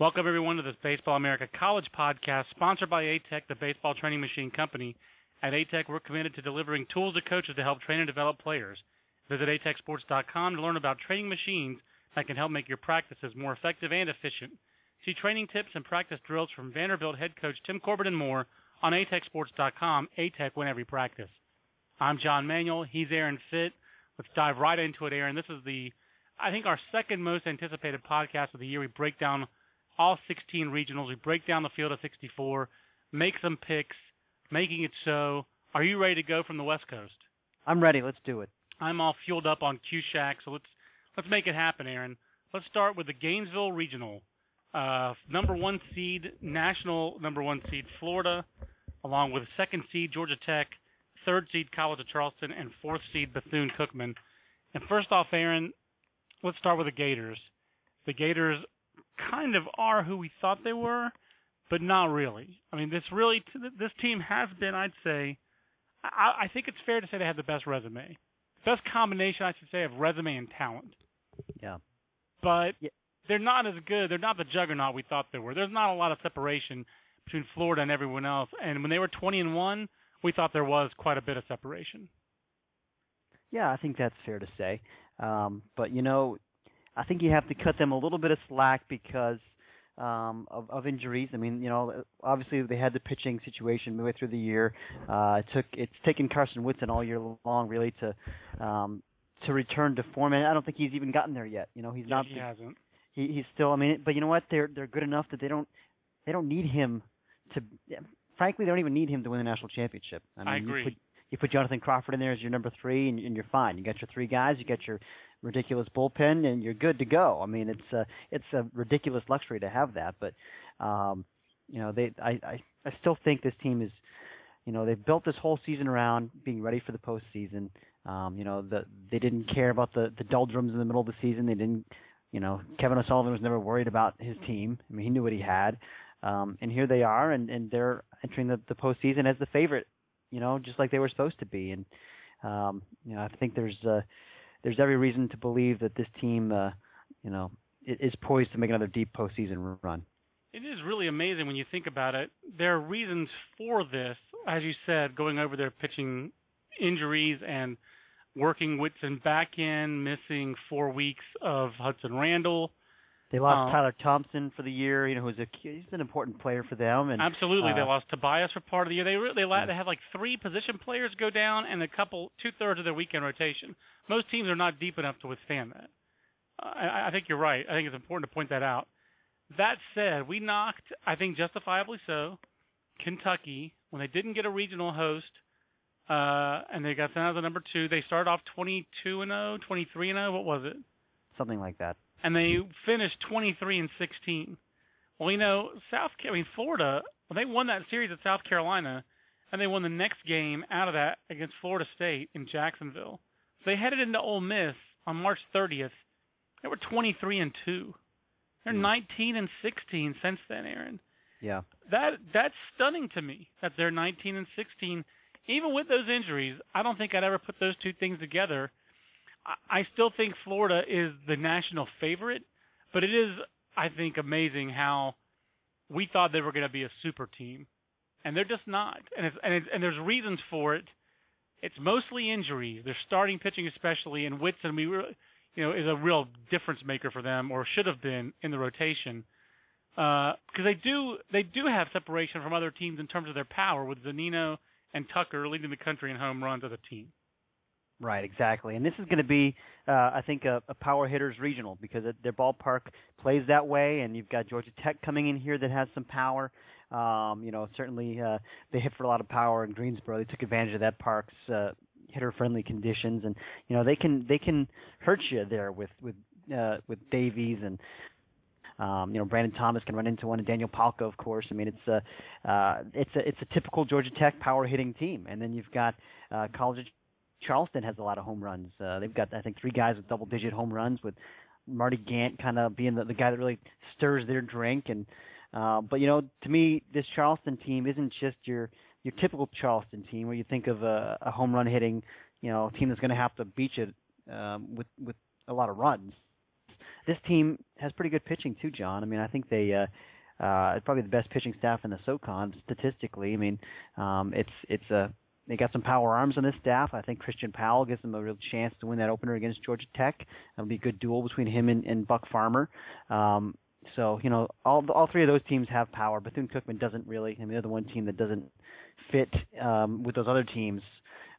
Welcome, everyone, to the Baseball America College podcast sponsored by ATEC, the baseball training machine company. At ATEC, we're committed to delivering tools to coaches to help train and develop players. Visit atecsports.com to learn about training machines that can help make your practices more effective and efficient. See training tips and practice drills from Vanderbilt head coach Tim Corbin and more on atecsports.com. ATEC win every practice. I'm John Manuel. He's Aaron Fitt. Let's dive right into it, Aaron. This is the, I think, our second most anticipated podcast of the year. We break down all 16 regionals. We break down the field of 64, make some picks, making it so. Are you ready to go from the West Coast? I'm ready. Let's do it. I'm all fueled up on Q-Shack, so let's let's make it happen, Aaron. Let's start with the Gainesville Regional. Uh, number one seed, national number one seed, Florida, along with second seed Georgia Tech, third seed College of Charleston, and fourth seed Bethune Cookman. And first off, Aaron, let's start with the Gators. The Gators kind of are who we thought they were, but not really. I mean, this really this team has been, I'd say, I, I think it's fair to say they have the best resume, best combination, I should say, of resume and talent. Yeah. But yeah. they're not as good. They're not the juggernaut we thought they were. There's not a lot of separation between Florida and everyone else. And when they were 20 and one, we thought there was quite a bit of separation. Yeah, I think that's fair to say. Um, but you know, I think you have to cut them a little bit of slack because um, of, of injuries. I mean, you know, obviously they had the pitching situation midway through the year. Uh, it took it's taken Karsten Whitson all year long really to um, to return to form, and I don't think he's even gotten there yet. You know, he's not. He hasn't. He, he's still. I mean, but you know what? They're they're good enough that they don't they don't need him to. Frankly, they don't even need him to win the national championship. I mean, I agree. You put, you put Jonathan Crawford in there as your number three, and, and you're fine. You got your three guys. You got your ridiculous bullpen, and you're good to go. I mean, it's a it's a ridiculous luxury to have that, but um, you know, they I, I I still think this team is, you know, they've built this whole season around being ready for the postseason. Um, you know, the they didn't care about the the doldrums in the middle of the season. They didn't, you know, Kevin O'Sullivan was never worried about his team. I mean, he knew what he had. Um, and here they are, and, and they're entering the, the postseason as the favorite, you know, just like they were supposed to be. And um, you know, I think there's uh, there's every reason to believe that this team, uh, you know, is poised to make another deep postseason run. It is really amazing when you think about it. There are reasons for this, as you said, going over their pitching injuries and working Whitson back in, missing four weeks of Hudson Randall. They lost um, Tyler Thompson for the year. You know, who's a he's an important player for them. And absolutely, uh, they lost Tobias for part of the year. They they yeah. they had like three position players go down and a couple two thirds of their weekend rotation. Most teams are not deep enough to withstand that. Uh, I, I think you're right. I think it's important to point that out. That said, we knocked, I think justifiably so, Kentucky when they didn't get a regional host, uh, and they got sent out as the number two. They started off 22 and 0, 23 and 0. What was it? Something like that. And they finished 23 and 16. Well, you know, South, I mean Florida, well, they won that series at South Carolina, and they won the next game out of that against Florida State in Jacksonville. So they headed into Ole Miss on March 30th. They were 23 and two. They're mm. 19 and 16 since then, Aaron. Yeah. That that's stunning to me that they're 19 and 16. Even with those injuries, I don't think I'd ever put those two things together. I, still think Florida is the national favorite, but it is, I think, amazing how we thought they were going to be a super team, and they're just not. And it's, and it's, and there's reasons for it. It's mostly injuries. They're starting pitching, especially, and Whitson, we were, you know, is a real difference maker for them, or should have been in the rotation, because uh, they do they do have separation from other teams in terms of their power, with Zunino and Tucker leading the country in home runs as a team. Right, exactly. And this is going to be, uh, I think, a, a power hitters regional because it, their ballpark plays that way, and you've got Georgia Tech coming in here that has some power. Um, you know, certainly uh, they hit for a lot of power in Greensboro. They took advantage of that park's uh, hitter-friendly conditions, and you know they can they can hurt you there with with uh, with Davies and um, you know, Brandon Thomas can run into one, and Daniel Palka, of course. I mean, it's a uh, it's a it's a typical Georgia Tech power hitting team, and then you've got uh, College Charleston has a lot of home runs. Uh, they've got I think three guys with double digit home runs, with Marty Gantt kind of being the, the guy that really stirs their drink, and uh, but you know, to me, this Charleston team isn't just your your typical Charleston team where you think of a, a home run hitting, you know, a team that's going to have to beat you um, with with a lot of runs. this team has pretty good pitching too, John. I mean, I think they uh, uh, probably the best pitching staff in the SoCon statistically. I mean, um, it's it's a they got some power arms on this staff. I think Christian Powell gives them a real chance to win that opener against Georgia Tech. That'll be a good duel between him and, and Buck Farmer. Um, so you know, all all three of those teams have power. Bethune Cookman doesn't really. I mean, they're the one team that doesn't fit um, with those other teams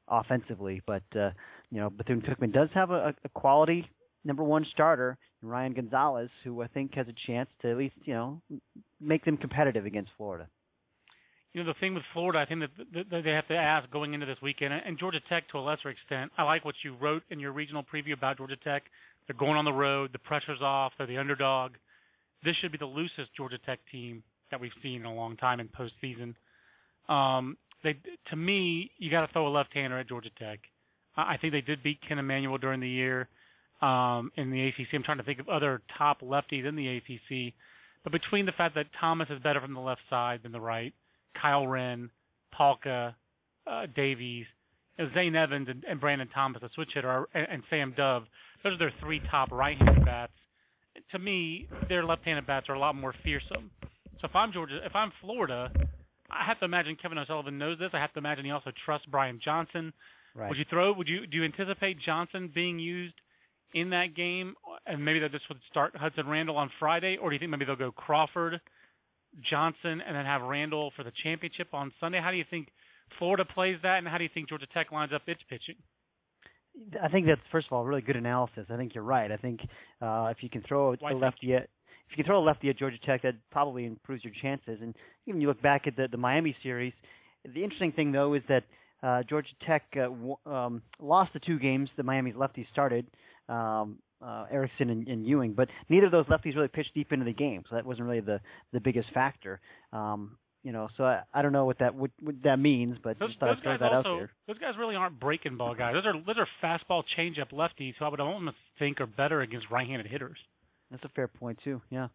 offensively. But uh, you know, Bethune Cookman does have a, a quality number one starter, Ryan Gonzalez, who I think has a chance to at least you know make them competitive against Florida. You know, the thing with Florida, I think that, that they have to ask going into this weekend, and Georgia Tech to a lesser extent. I like what you wrote in your regional preview about Georgia Tech. They're going on the road. The pressure's off. They're the underdog. This should be the loosest Georgia Tech team that we've seen in a long time in postseason. Um, they, to me, you got to throw a left-hander at Georgia Tech. I think they did beat Kent Emanuel during the year um, in the ACC. I'm trying to think of other top lefties in the ACC, but between the fact that Thomas is better from the left side than the right, Kyle Wren, Palka, uh, Davies, you know, Zane Evans, and, and Brandon Thomas, a switch hitter, are, and, and Sam Dove, those are their three top right-handed bats. To me, their left-handed bats are a lot more fearsome. So if I'm Georgia, if I'm Florida, I have to imagine Kevin O'Sullivan knows this. I have to imagine he also trusts Brian Johnson. Right. Would you throw? Would you do you anticipate Johnson being used in that game, and maybe that this would start Hudson Randall on Friday, or do you think maybe they'll go Crawford, Johnson, and then have Randall for the championship on Sunday? How do you think Florida plays that, and how do you think Georgia Tech lines up its pitching? I think that's first of all really good analysis. I think you're right. I think uh, if you can throw a lefty at if you can throw a lefty at Georgia Tech, that probably improves your chances. And even you look back at the the Miami series, the interesting thing though is that uh, Georgia Tech uh, w- um, lost the two games the Miami's lefties started, um, uh, Erickson and, and Ewing, but neither of those lefties really pitched deep into the game, so that wasn't really the the biggest factor. Um, you know, so I, I don't know what that what, what that means, but those, just thought I'd throw guys that also, out there. Those guys really aren't breaking ball guys. Those are those are fastball changeup lefties who I would almost think are better against right-handed hitters. That's a fair point too. Yeah.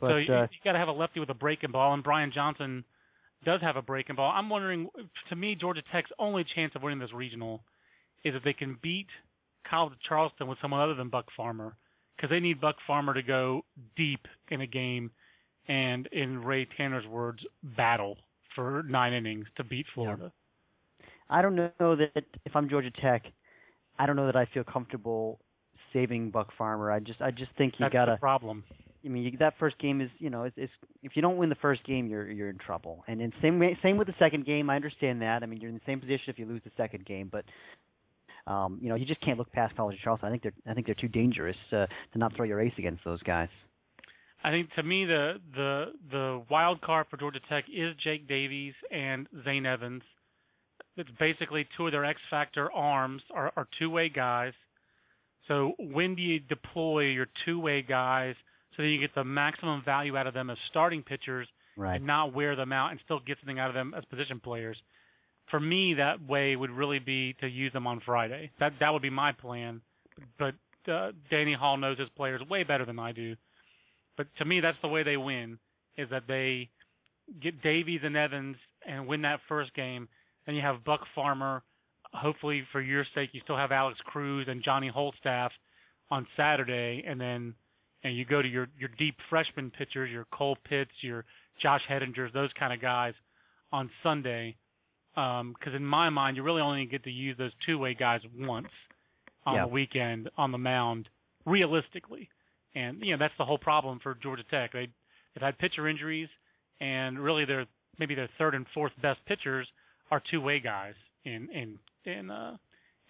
But so you, uh, you got to have a lefty with a breaking ball, and Brian Johnson does have a breaking ball. I'm wondering, to me, Georgia Tech's only chance of winning this regional is if they can beat Of Charleston with someone other than Buck Farmer, because they need Buck Farmer to go deep in a game, and in Ray Tanner's words, battle for nine innings to beat Florida. I don't know that if I'm Georgia Tech, I don't know that I feel comfortable saving Buck Farmer. I just I just think you got a problem. I mean, you, that first game is, you know, it's, it's if you don't win the first game, you're you're in trouble. And then same way- same with the second game. I understand that. I mean, you're in the same position if you lose the second game, but um, you know, you just can't look past College of Charleston. I think they're I think they're too dangerous uh, to not throw your ace against those guys. I think to me the the the wild card for Georgia Tech is Jake Davies and Zane Evans. It's basically two of their X factor arms are, are two way guys. So when do you deploy your two way guys so that you get the maximum value out of them as starting pitchers Right. and not wear them out and still get something out of them as position players? For me, that way would really be to use them on Friday. That that would be my plan. But uh, Danny Hall knows his players way better than I do. But to me, that's the way they win: is that they get Davies and Evans and win that first game. Then you have Buck Farmer. Hopefully, for your sake, you still have Alex Cruz and Johnny Holstaff on Saturday, and then and you go to your your deep freshman pitchers, your Cole Pitts, your Josh Heddingers, those kind of guys on Sunday. Because in my mind, you really only get to use those two-way guys once on Yeah. the weekend on the mound, realistically. And you know that's the whole problem for Georgia Tech. They they've had pitcher injuries, and really their maybe their third and fourth best pitchers are two-way guys in in in uh,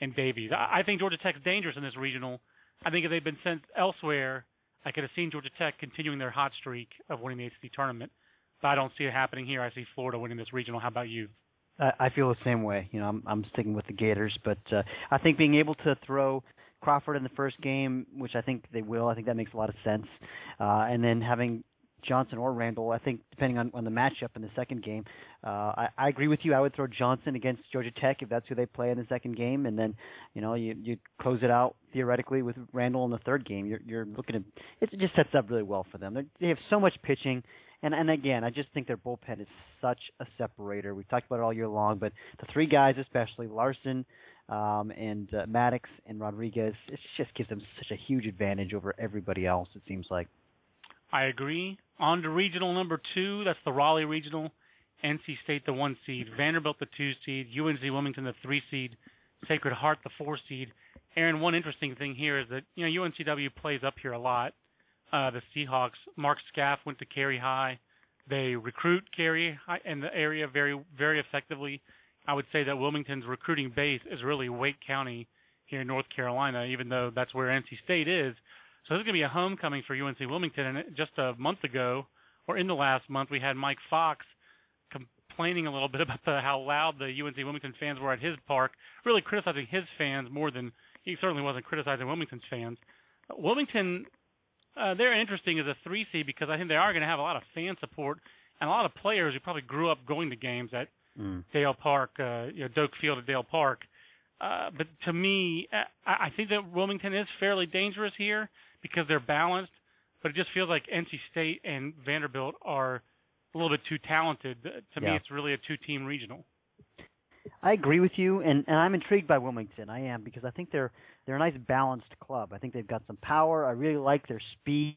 in Davies. I, I think Georgia Tech's dangerous in this regional. I think if they'd been sent elsewhere, I could have seen Georgia Tech continuing their hot streak of winning the ACC tournament. But I don't see it happening here. I see Florida winning this regional. How about you? I, feel the same way. You know, I'm I'm sticking with the Gators, but uh, I think being able to throw Crawford in the first game, which I think they will, I think that makes a lot of sense. Uh, and then having Johnson or Randall, I think depending on, on the matchup in the second game, uh, I, I agree with you. I would throw Johnson against Georgia Tech if that's who they play in the second game, and then you know you you close it out theoretically with Randall in the third game. You're you're looking at it just sets up really well for them. They're, they have so much pitching. And and again, I just think their bullpen is such a separator. We've talked about it all year long, but the three guys, especially Larson, um, and uh, Maddox and Rodriguez. It just gives them such a huge advantage over everybody else. It seems like. I agree. On to regional number two. That's the Raleigh regional. NC State the one seed, Vanderbilt the two seed, UNC Wilmington the three seed, Sacred Heart the four seed. Aaron, one interesting thing here is that you know UNCW plays up here a lot. Uh, the Seahawks. Mark Scalf went to Cary High. They recruit Cary High in the area very very effectively. I would say that Wilmington's recruiting base is really Wake County here in North Carolina, even though that's where NC State is. So this is going to be a homecoming for UNC Wilmington. And just a month ago, or in the last month, we had Mike Fox complaining a little bit about the, how loud the UNC Wilmington fans were at his park, really criticizing his fans more than he certainly wasn't criticizing Wilmington's fans. Wilmington, uh, they're interesting as a three seed because I think they are going to have a lot of fan support and a lot of players who probably grew up going to games at mm. Dail Park, uh, you know, Doak Field at Dail Park. Uh, but to me, I, I think that Wilmington is fairly dangerous here because they're balanced. But it just feels like NC State and Vanderbilt are a little bit too talented. To yeah. me, it's really a two-team regional. I agree with you, and, and I'm intrigued by Wilmington. I am because I think they're they're a nice balanced club. I think they've got some power. I really like their speed,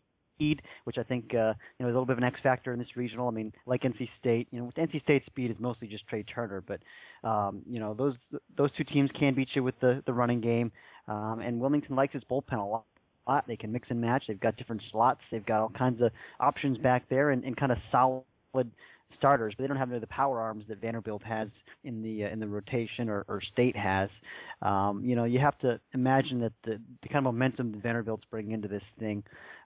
which I think uh, you know is a little bit of an X factor in this regional. I mean, like NC State, you know, with NC State speed is mostly just Trea Turner, but um, you know those those two teams can beat you with the the running game, um, and Wilmington likes its bullpen a lot. They can mix and match. They've got different slots. They've got all kinds of options back there, and, and kind of solid starters, but they don't have any of the power arms that Vanderbilt has in the uh, in the rotation or, or State has. Um, you know, you have to imagine that the, the kind of momentum that Vanderbilt's bringing into this thing.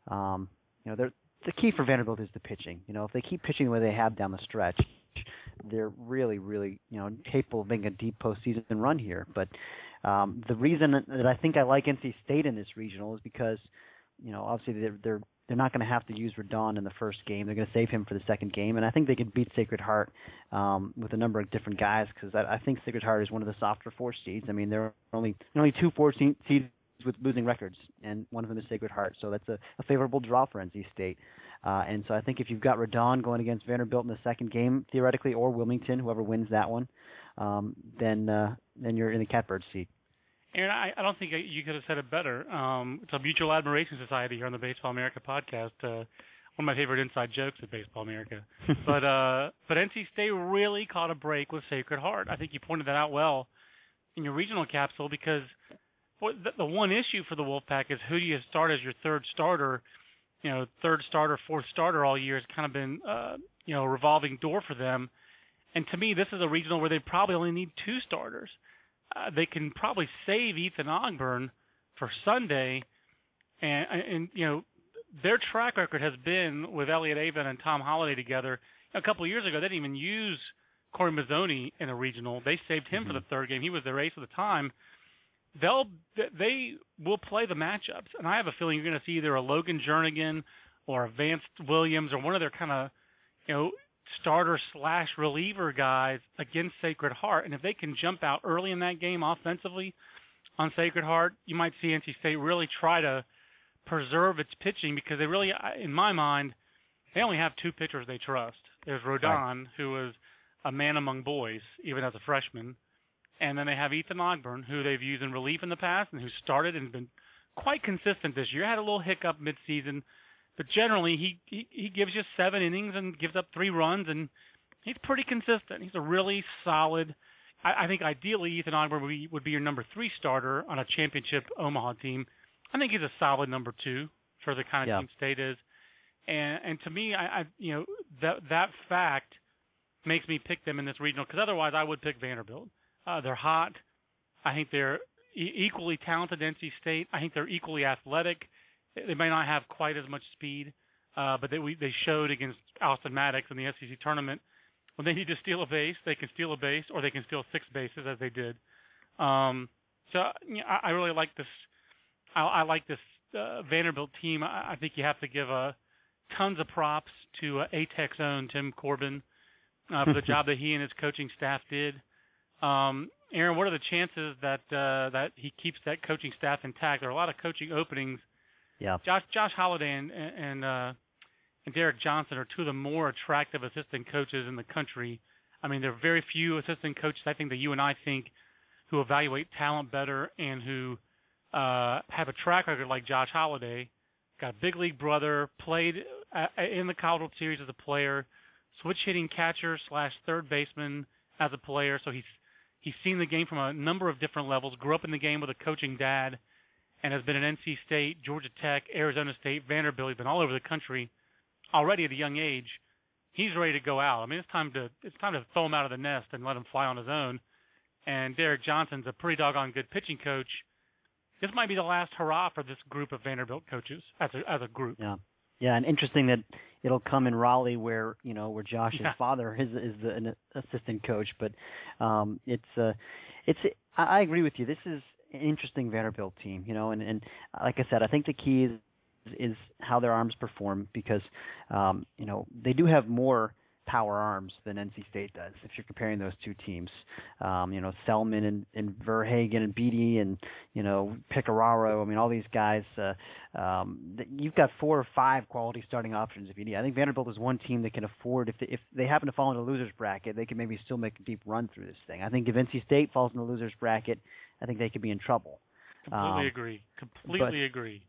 Um, you know, the key for Vanderbilt is the pitching. You know, if they keep pitching the way they have down the stretch, they're really, really, you know, capable of making a deep postseason run here. But um, the reason that I think I like NC State in this regional is because, you know, obviously they're, they're they're not going to have to use Rodon in the first game. They're going to save him for the second game, and I think they could beat Sacred Heart um, with a number of different guys because I, I think Sacred Heart is one of the softer four seeds. I mean, there are only only two four seeds with losing records, and one of them is Sacred Heart, so that's a, a favorable draw for NC State. Uh, and so I think if you've got Rodon going against Vanderbilt in the second game, theoretically, or Wilmington, whoever wins that one, um, then uh, then you're in the catbird seat. Aaron, I, I don't think you could have said it better. Um, it's a mutual admiration society here on the Baseball America podcast. Uh, one of my favorite inside jokes at Baseball America. but uh, but NC State really caught a break with Sacred Heart. I think you pointed that out well in your regional capsule because the, the one issue for the Wolfpack is who do you start as your third starter? You know, third starter, fourth starter all year has kind of been uh, you know a revolving door for them. And to me, this is a regional where they probably only need two starters uh, they can probably save Ethan Ogburn for Sunday, and and you know their track record has been with Elliott Avent and Tom Holliday together. A couple of years ago, they didn't even use Cory Mazzoni in a regional. They saved him mm-hmm. for the third game. He was their ace at the time. They'll they will play the matchups, and I have a feeling you're going to see either a Logan Jernigan or a Vance Williams or one of their kind of you know starter slash reliever guys against Sacred Heart. And if they can jump out early in that game offensively on Sacred Heart, you might see NC State really try to preserve its pitching because they really, in my mind, they only have two pitchers they trust. There's Rodon, right. who a man among boys, even as a freshman. And then they have Ethan Ogburn, who they've used in relief in the past and who started and has been quite consistent this year. Had a little hiccup midseason but generally he, he he gives you seven innings and gives up three runs, and he's pretty consistent. He's a really solid. I, I think ideally Ethan Ogburn would be, would be your number three starter on a championship Omaha team. I think he's a solid number two for the kind of yeah. team State is, and and to me, I, I you know that that fact makes me pick them in this regional because otherwise I would pick Vanderbilt. Uh, they're hot. I think they're e- equally talented. NC State. I think they're equally athletic. They may not have quite as much speed, uh, but they we, they showed against Austin Maddox in the SEC tournament when they need to steal a base, they can steal a base, or they can steal six bases as they did. Um, so you know, I, I really like this. I, I like this uh, Vanderbilt team. I, I think you have to give a uh, tons of props to uh, ATEC's own Tim Corbin uh, for the job that he and his coaching staff did. Um, Aaron, what are the chances that uh, that he keeps that coaching staff intact? There are a lot of coaching openings yeah. Josh Josh Holliday and and uh, and Derek Johnson are two of the more attractive assistant coaches in the country. I mean, there are very few assistant coaches I think that you and I think who evaluate talent better and who uh, have a track record like Josh Holliday. Got a big league brother, played uh, in the College Series as a player, switch hitting catcher slash third baseman as a player. So he's he's seen the game from a number of different levels. Grew up in the game with a coaching dad, and has been at NC State, Georgia Tech, Arizona State, Vanderbilt. He's been all over the country already at a young age. He's ready to go out. I mean, it's time to it's time to throw him out of the nest and let him fly on his own. And Derek Johnson's a pretty doggone good pitching coach. This might be the last hurrah for this group of Vanderbilt coaches as a as a group. Yeah. Yeah, and interesting that it'll come in Raleigh, where you know where Josh's Yeah. father is is the, an assistant coach. But um, it's uh, it's I, I agree with you. This is interesting Vanderbilt team, you know, and and like I said, I think the key is is how their arms perform because um, you know they do have more power arms than NC State does. If you're comparing those two teams, um, you know Selman and, and Verhagen and Beede and you know Pecoraro. I mean all these guys. Uh, um, you've got four or five quality starting options if you need. I think Vanderbilt is one team that can afford if they, if they happen to fall in the losers bracket, they can maybe still make a deep run through this thing. I think if NC State falls in the losers bracket, I think they could be in trouble. Completely Um, agree. Completely agree.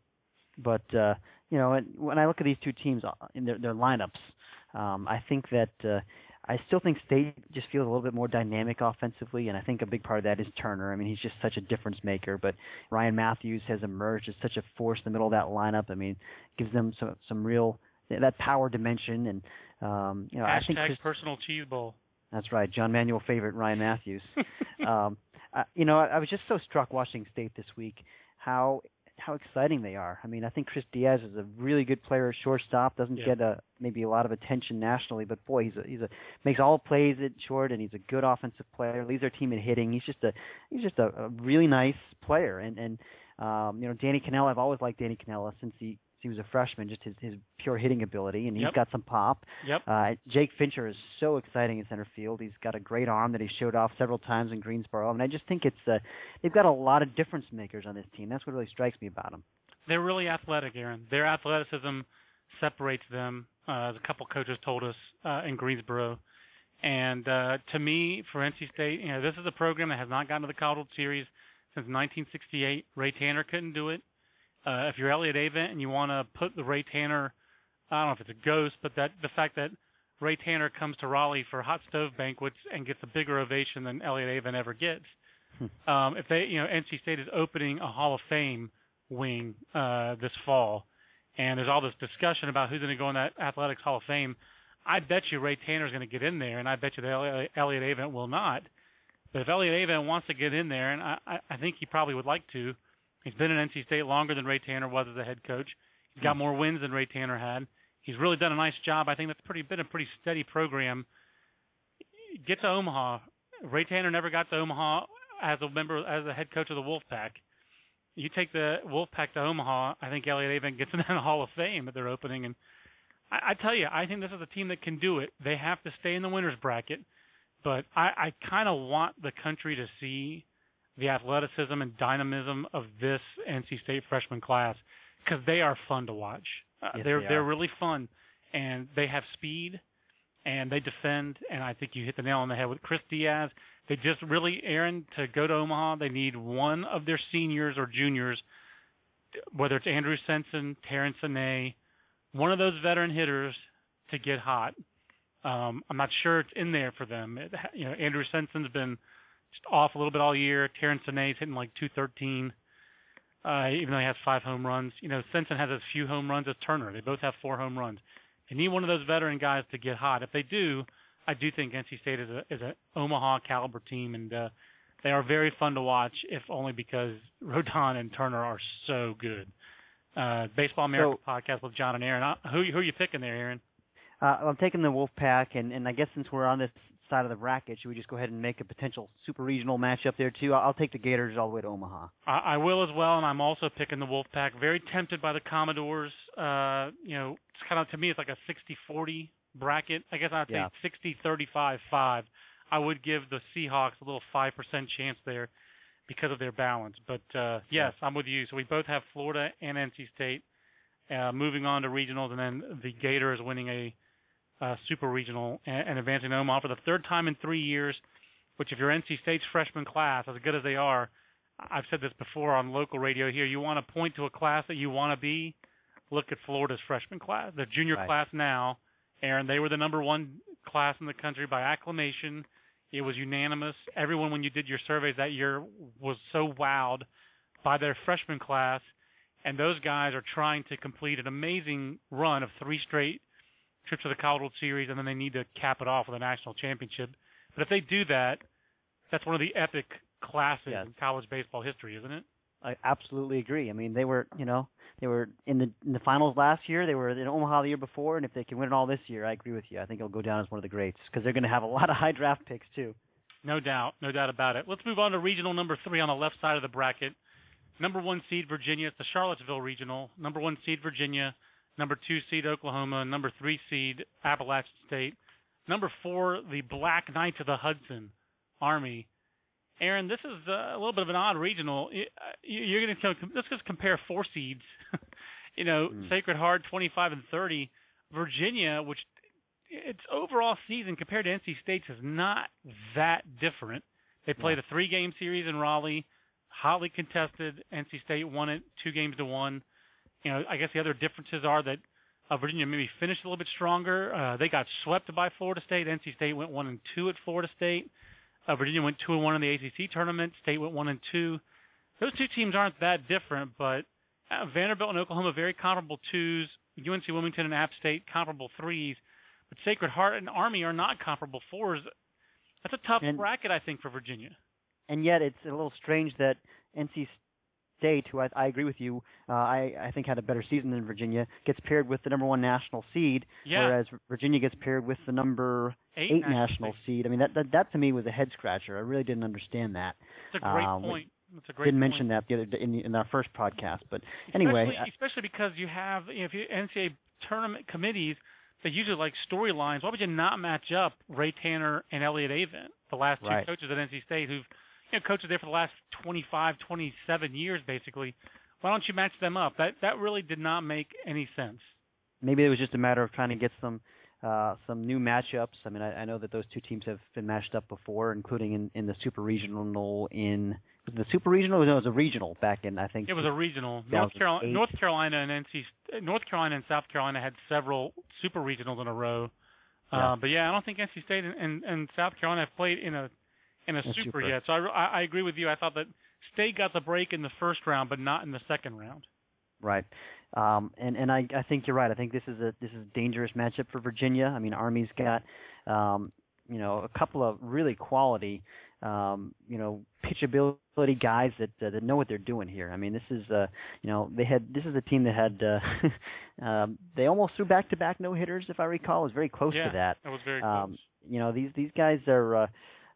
But uh, you know, and when I look at these two teams uh, in their their lineups, um, I think that uh, I still think State just feels a little bit more dynamic offensively, and I think a big part of that is Turner. I mean, he's just such a difference maker. But Ryan Matthews has emerged as such a force in the middle of that lineup. I mean, gives them some some real that power dimension, and um, you know, I think Hashtag Chris, personal cheese bowl. that's right, John Manuel favorite Ryan Matthews um, uh, you know, I, I was just so struck watching State this week how how exciting they are. I mean, I think Chris Diaz is a really good player at shortstop. Doesn't Yeah. get a maybe a lot of attention nationally, but boy, he's a he's a makes all plays at short, and he's a good offensive player. Leads their team in hitting. He's just a he's just a, a really nice player. And and um, you know, Danny Canela. I've always liked Danny Canela since he he was a freshman. Just his his pure hitting ability, and he's Yep. got some pop. Yep. Uh, Jake Fincher is so exciting in center field. He's got a great arm that he showed off several times in Greensboro. Mean, I just think it's uh, they've got a lot of difference makers on this team. That's what really strikes me about them. They're really athletic, Aaron. Their athleticism separates them, uh, as a couple coaches told us uh, in Greensboro. And uh, to me, for NC State, you know, this is a program that has not gotten to the World Series since 1968. Ray Tanner couldn't do it. Uh, if you're Elliott Avent and you want to put the Ray Tanner, I don't know if it's a ghost, but that the fact that Ray Tanner comes to Raleigh for hot stove banquets and gets a bigger ovation than Elliott Avent ever gets. um, if they, you know, NC State is opening a Hall of Fame wing uh, this fall, and there's all this discussion about who's going to go in that Athletics Hall of Fame. I bet you Ray Tanner's going to get in there, and I bet you that Elliott Avent will not. But if Elliott Avent wants to get in there, and I, I I think he probably would like to, he's been in NC State longer than Ray Tanner was as a head coach. He's got hmm. more wins than Ray Tanner had. He's really done a nice job. I think that's pretty been a pretty steady program. Get to Omaha. Ray Tanner never got to Omaha as a member as a head coach of the Wolfpack. You take the Wolfpack to Omaha, I think Elliott Avent gets in the Hall of Fame that they're opening, and I, I tell you, I think this is a team that can do it. They have to stay in the winners bracket, but I, I kind of want the country to see the athleticism and dynamism of this NC State freshman class because they are fun to watch. Uh, Yes, they're they they're really fun, and they have speed, and they defend. And I think you hit the nail on the head with Chris Diaz. They just really, Aaron, to go to Omaha, they need one of their seniors or juniors, whether it's Andrew Ciencin, Tarran Senay, one of those veteran hitters to get hot. Um, I'm not sure it's in there for them. It, you know, Andrew Ciencin's been off a little bit all year. Tarran Senay's hitting like 213, uh, even though he has five home runs. You know, Ciencin has as few home runs as Turner. They both have four home runs. They need one of those veteran guys to get hot. If they do, I do think NC State is a is a Omaha caliber team, and uh, they are very fun to watch. If only because Rodon and Turner are so good. Uh, Baseball America podcast with John and Aaron. Uh, who who are you picking there, Aaron? Uh, I'm taking the Wolfpack, and and I guess since we're on this side of the bracket, should we just go ahead and make a potential super regional matchup there too? I'll, take the Gators all the way to Omaha. I, I will as well, and I'm also picking the Wolfpack. Very tempted by the Commodores. Uh, you know, it's kind of to me, it's like a 60-40 bracket. I guess I'd say Yeah. 60-35-5. I would give the Seahawks a little five percent chance there because of their balance. But uh, yes, I'm with you. So we both have Florida and NC State uh, moving on to regionals, and then the Gators winning a uh, super regional and, and advancing to Omaha for the third time in three years. which if you're NC State's freshman class, as good as they are, I've said this before on local radio here, you want to point to a class that you want to be, look at Florida's freshman class, the junior right. class now. Aaron, they were the number one class in the country by acclamation. It was unanimous. Everyone, when you did your surveys that year, was so wowed by their freshman class. And those guys are trying to complete an amazing run of three straight trips to the College World Series, and then they need to cap it off with a national championship. But if they do that, that's one of the epic classes yes. in college baseball history, isn't it? I absolutely agree. I mean, they were, you know, they were in the in the finals last year. They were in Omaha the year before, and if they can win it all this year, I agree with you. I think it'll go down as one of the greats because they're going to have a lot of high draft picks too. No doubt, no doubt about it. Let's move on to regional number three on the left side of the bracket. Number one seed Virginia, it's the Charlottesville regional. Number one seed Virginia. Number two seed Oklahoma. Number three seed Appalachian State. Number four, the Black Knights of the Hudson Army. Aaron, this is uh, a little bit of an odd regional. uh, You're going to let's just compare four seeds. you know, mm. Sacred Heart 25 and 30, Virginia, which its overall season compared to NC State's is not that different. They played yeah. a three-game series in Raleigh, hotly contested. NC State won it two games to one. You know, I guess the other differences are that uh, Virginia maybe finished a little bit stronger. Uh, they got swept by Florida State. NC State went one and two at Florida State. Uh, Virginia went two and one in the ACC tournament. State went one and two. Those two teams aren't that different, but uh, Vanderbilt and Oklahoma very comparable twos. UNC Wilmington and App State comparable threes, but Sacred Heart and Army are not comparable fours. That's a tough and, bracket, I think, for Virginia. And yet, it's a little strange that NC State, who I, I agree with you, uh, I, I think had a better season than Virginia, gets paired with the number one national seed, yeah. whereas Virginia gets paired with the number eight, eight national, seed. I mean, that, that that to me was a head scratcher. I really didn't understand that. That's a great um, point. That's a great didn't point. mention that the other day in, in our first podcast, but anyway, especially, especially because you have you know, if you NCAA tournament committees they usually like storylines. Why would you not match up Ray Tanner and Elliott Avent, the last two right. coaches at NC State who've you know coached there for the last 25, 27 years basically? Why don't you match them up? That that really did not make any sense. Maybe it was just a matter of trying to get some uh, some new matchups. I mean, I, I know that those two teams have been matched up before, including in, in the super regional in the super regional. No, it was a regional back in I think it was a regional. North Carolina, North Carolina and NC, North Carolina and South Carolina had several super regionals in a row. Yeah. Uh, but yeah, I don't think NC State and, and, and South Carolina have played in a in a, super, super. yet. So I, I I agree with you. I thought that State got the break in the first round, but not in the second round. Right. Um, and and I, I think you're right. I think this is a this is a dangerous matchup for Virginia. I mean, Army's got um, you know a couple of really quality um, you know pitchability guys that uh, that know what they're doing here. I mean, this is uh, you know they had this is a team that had uh, um, they almost threw back to back no hitters if I recall. It was very close yeah, to that. That was very close. Um, you know these these guys are. Uh,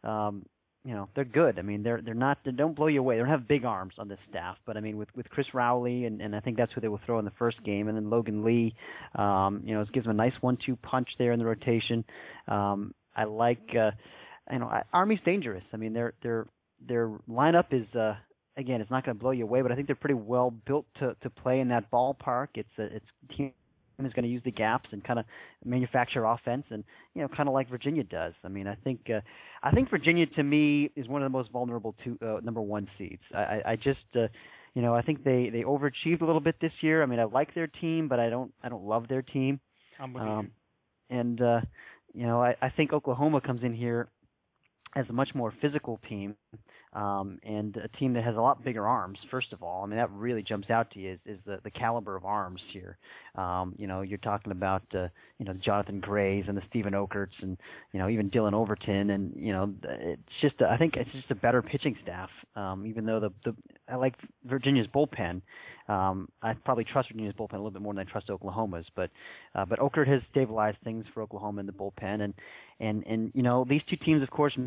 um, you know they're good. I mean they're they're not they don't blow you away. They don't have big arms on this staff, but I mean with with Chris Rowley and and I think that's who they will throw in the first game, and then Logan Lee, um, you know, it gives them a nice one-two punch there in the rotation. Um, I like, uh, you know, I, Army's dangerous. I mean their their their lineup is uh, again it's not going to blow you away, but I think they're pretty well built to to play in that ballpark. It's a it's team is going to use the gaps and kind of manufacture offense and you know kind of like Virginia does. I mean, I think uh, I think Virginia to me is one of the most vulnerable to uh, number one seeds. I, I, just uh, you know I think they they overachieved a little bit this year. I mean, I like their team, but I don't I don't love their team. I'm with Um, and uh, you know I, I think Oklahoma comes in here as a much more physical team um, and a team that has a lot bigger arms. First of all, I mean that really jumps out to you is, is the the caliber of arms here. Um, you know, you're talking about uh, you know Jonathan Grays and the Stephen Okerts and you know even Dylan Overton and you know it's just a, I think it's just a better pitching staff. Um, even though the the I like Virginia's bullpen. Um, I probably trust Virginia's bullpen a little bit more than I trust Oklahoma's, but uh, but Okert has stabilized things for Oklahoma in the bullpen, and and and you know these two teams, of course,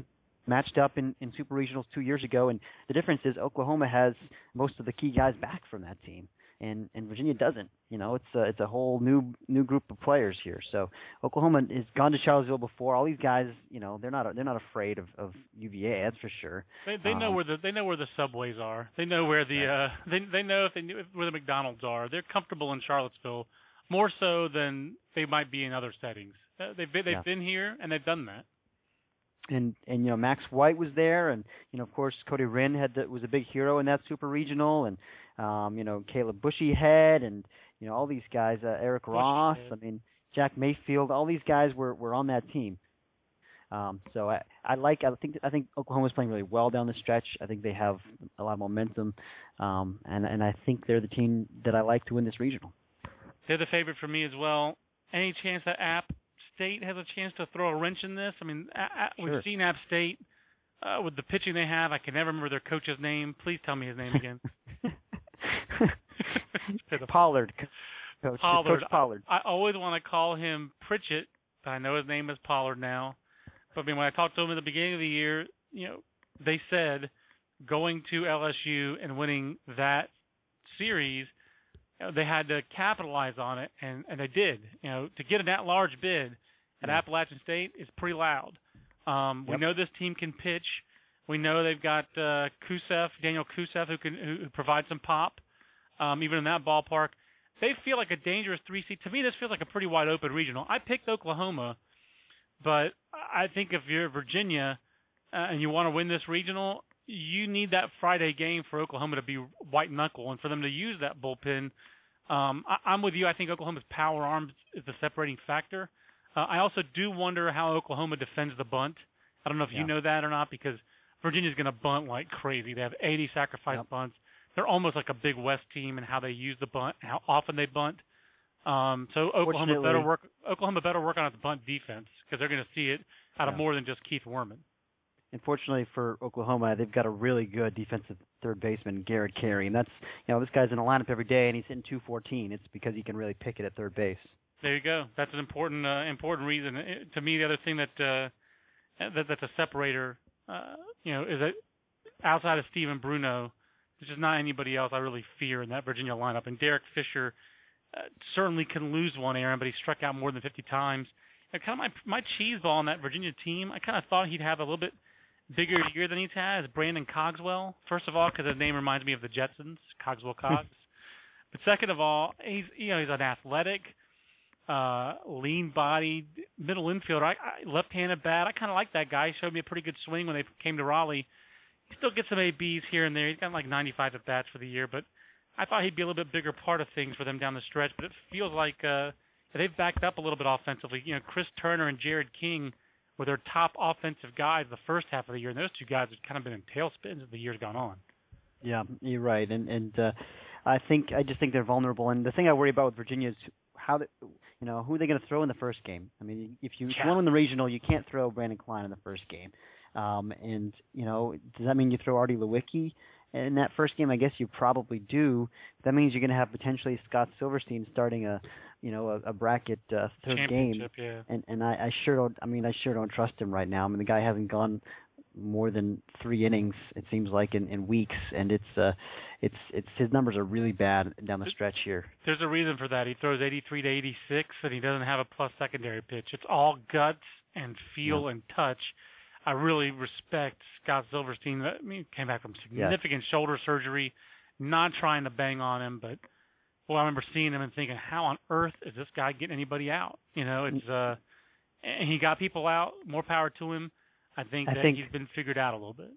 matched up in, in super regionals two years ago, and the difference is Oklahoma has most of the key guys back from that team, and and Virginia doesn't. You know, it's a it's a whole new new group of players here. So Oklahoma has gone to Charlottesville before. All these guys, you know, they're not they're not afraid of of UVA. That's for sure. They they know Um, where the they know where the subways are. They know where the uh they they know if they knew where the McDonald's are. They're comfortable in Charlottesville more so than they might be in other settings. Uh, they've been, they've Yeah. been here and they've done that. And and you know Max White was there, and you know of course Cody Wren had the, was a big hero in that super regional, and um, you know Caleb Bushyhead, and you know all these guys, uh, Eric Ross, I mean Jack Mayfield, all these guys were were on that team. Um, so I, I like I think I think Oklahoma's playing really well down the stretch. I think they have a lot of momentum, um, and and I think they're the team that I like to win this regional. They're the favorite for me as well. Any chance that App State has a chance to throw a wrench in this? I mean, sure. we've seen App State uh, with the pitching they have. I can never remember their coach's name. Please tell me his name again. Pollard. Coach, Pollard. Coach Pollard. I, I always want to call him Pritchett, but I know his name is Pollard now. But I mean, when I talked to him at the beginning of the year, you know, they said going to LSU and winning that series, you know, they had to capitalize on it, and and they did. You know, to get an at-large bid at yeah. Appalachian State is pretty loud. Um, yep. We know this team can pitch. We know they've got uh, Kusef, Daniel Kusef, who can who, who provide some pop, um, even in that ballpark. They feel like a dangerous three seed. To me, this feels like a pretty wide open regional. I picked Oklahoma, but I think if you're Virginia uh, and you want to win this regional, you need that Friday game for Oklahoma to be white knuckle and for them to use that bullpen. Um, I, I'm with you. I think Oklahoma's power arm is the separating factor. Uh, I also do wonder how Oklahoma defends the bunt. I don't know if yeah. you know that or not because Virginia's going to bunt like crazy. They have 80 sacrifice yep. bunts. They're almost like a Big West team in how they use the bunt, how often they bunt. Um, so Oklahoma better work. Oklahoma better work on its bunt defense because they're going to see it out of more than just Keith Werman. Unfortunately for Oklahoma, they've got a really good defensive third baseman, Garrett Carey, and that's you know this guy's in the lineup every day and he's hitting 214. It's because he can really pick it at third base. There you go. That's an important uh, important reason. It, to me, the other thing that uh, that that's a separator, uh, you know, is that outside of Steven Bruno, there's just not anybody else I really fear in that Virginia lineup. And Derek Fisher uh, certainly can lose one, Aaron, but he struck out more than 50 times. And kind of my my cheese ball on that Virginia team, I kind of thought he'd have a little bit bigger year than he's had is Brandon Cogswell. First of all, because his name reminds me of the Jetsons, Cogswell Cogs. but second of all, he's you know he's an athletic, uh, lean-bodied middle infielder. I, I left-handed bat. I kind of like that guy. He showed me a pretty good swing when they came to Raleigh. He still gets some ABs here and there. He's got like 95 at bats for the year, but I thought he'd be a little bit bigger part of things for them down the stretch. But it feels like uh, they've backed up a little bit offensively. You know, Chris Turner and Jared King were their top offensive guys the first half of the year, and those two guys have kind of been in tailspins as the year's gone on. Yeah, you're right, and and uh, I think I just think they're vulnerable. And the thing I worry about with Virginia is how the, you know who are they going to throw in the first game. I mean, if you, yeah. if you win the regional, you can't throw Branden Kline in the first game. Um, and you know, does that mean you throw Artie Lewicki in that first game? I guess you probably do. That means you're going to have potentially Scott Silverstein starting a, you know, a, a bracket uh, third game. Yeah. And and I, I sure don't. I mean, I sure don't trust him right now. I mean, the guy hasn't gone more than three innings. It seems like in, in weeks, and it's uh, it's it's his numbers are really bad down the stretch here. There's a reason for that. He throws 83 to 86, and he doesn't have a plus secondary pitch. It's all guts and feel yeah. and touch. I really respect Scott Silverstein. I mean, came back from significant yes. shoulder surgery, not trying to bang on him, but well, I remember seeing him and thinking, how on earth is this guy getting anybody out? You know, it's uh, and he got people out. More power to him. I think I that think, he's been figured out a little bit.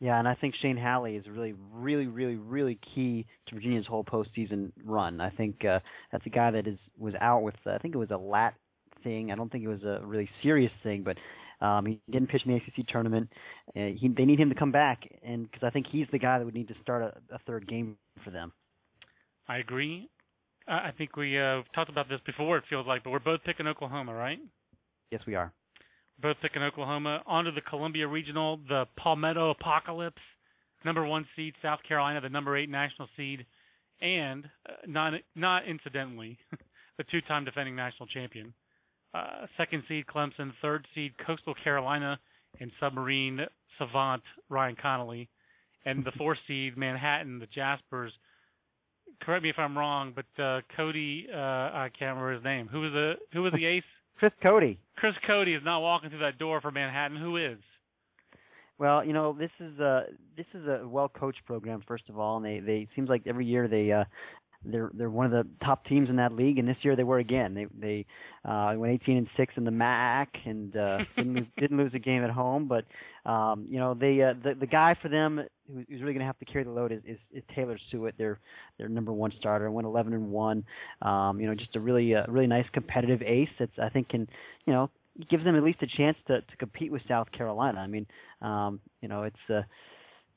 Yeah, and I think Shane Halley is really, really, really, really key to Virginia's whole postseason run. I think uh, that's a guy that is was out with uh, I think it was a lat thing. I don't think it was a really serious thing, but um, he didn't pitch in the ACC tournament. Uh, he, they need him to come back, and because I think he's the guy that would need to start a, a third game for them. I agree. I think we uh, talked about this before. It feels like, but we're both picking Oklahoma, right? Yes, we are. Both picking Oklahoma. On to the Columbia Regional, the Palmetto Apocalypse, number one seed South Carolina, the number eight national seed, and uh, not not incidentally, the two-time defending national champion. Uh, second seed Clemson, third seed Coastal Carolina, and submarine savant Ryan Connolly, and the fourth seed Manhattan, the Jaspers. Correct me if I'm wrong, but uh, Cody, uh, I can't remember his name. Who was the who was the ace? Chris Cody. Chris Cody is not walking through that door for Manhattan. Who is? Well, you know, this is a this is a well coached program first of all, and they they seems like every year they uh they're they're one of the top teams in that league, and this year they were again. They they uh, went 18 and six in the MAAC and uh, didn't lose, didn't lose a game at home. But um, you know they uh, the the guy for them who's really going to have to carry the load is, is is Taylor Stewart, their their number one starter. Went 11 and one. Um, you know just a really uh, really nice competitive ace that's I think can you know gives them at least a chance to to compete with South Carolina. I mean um, you know it's uh,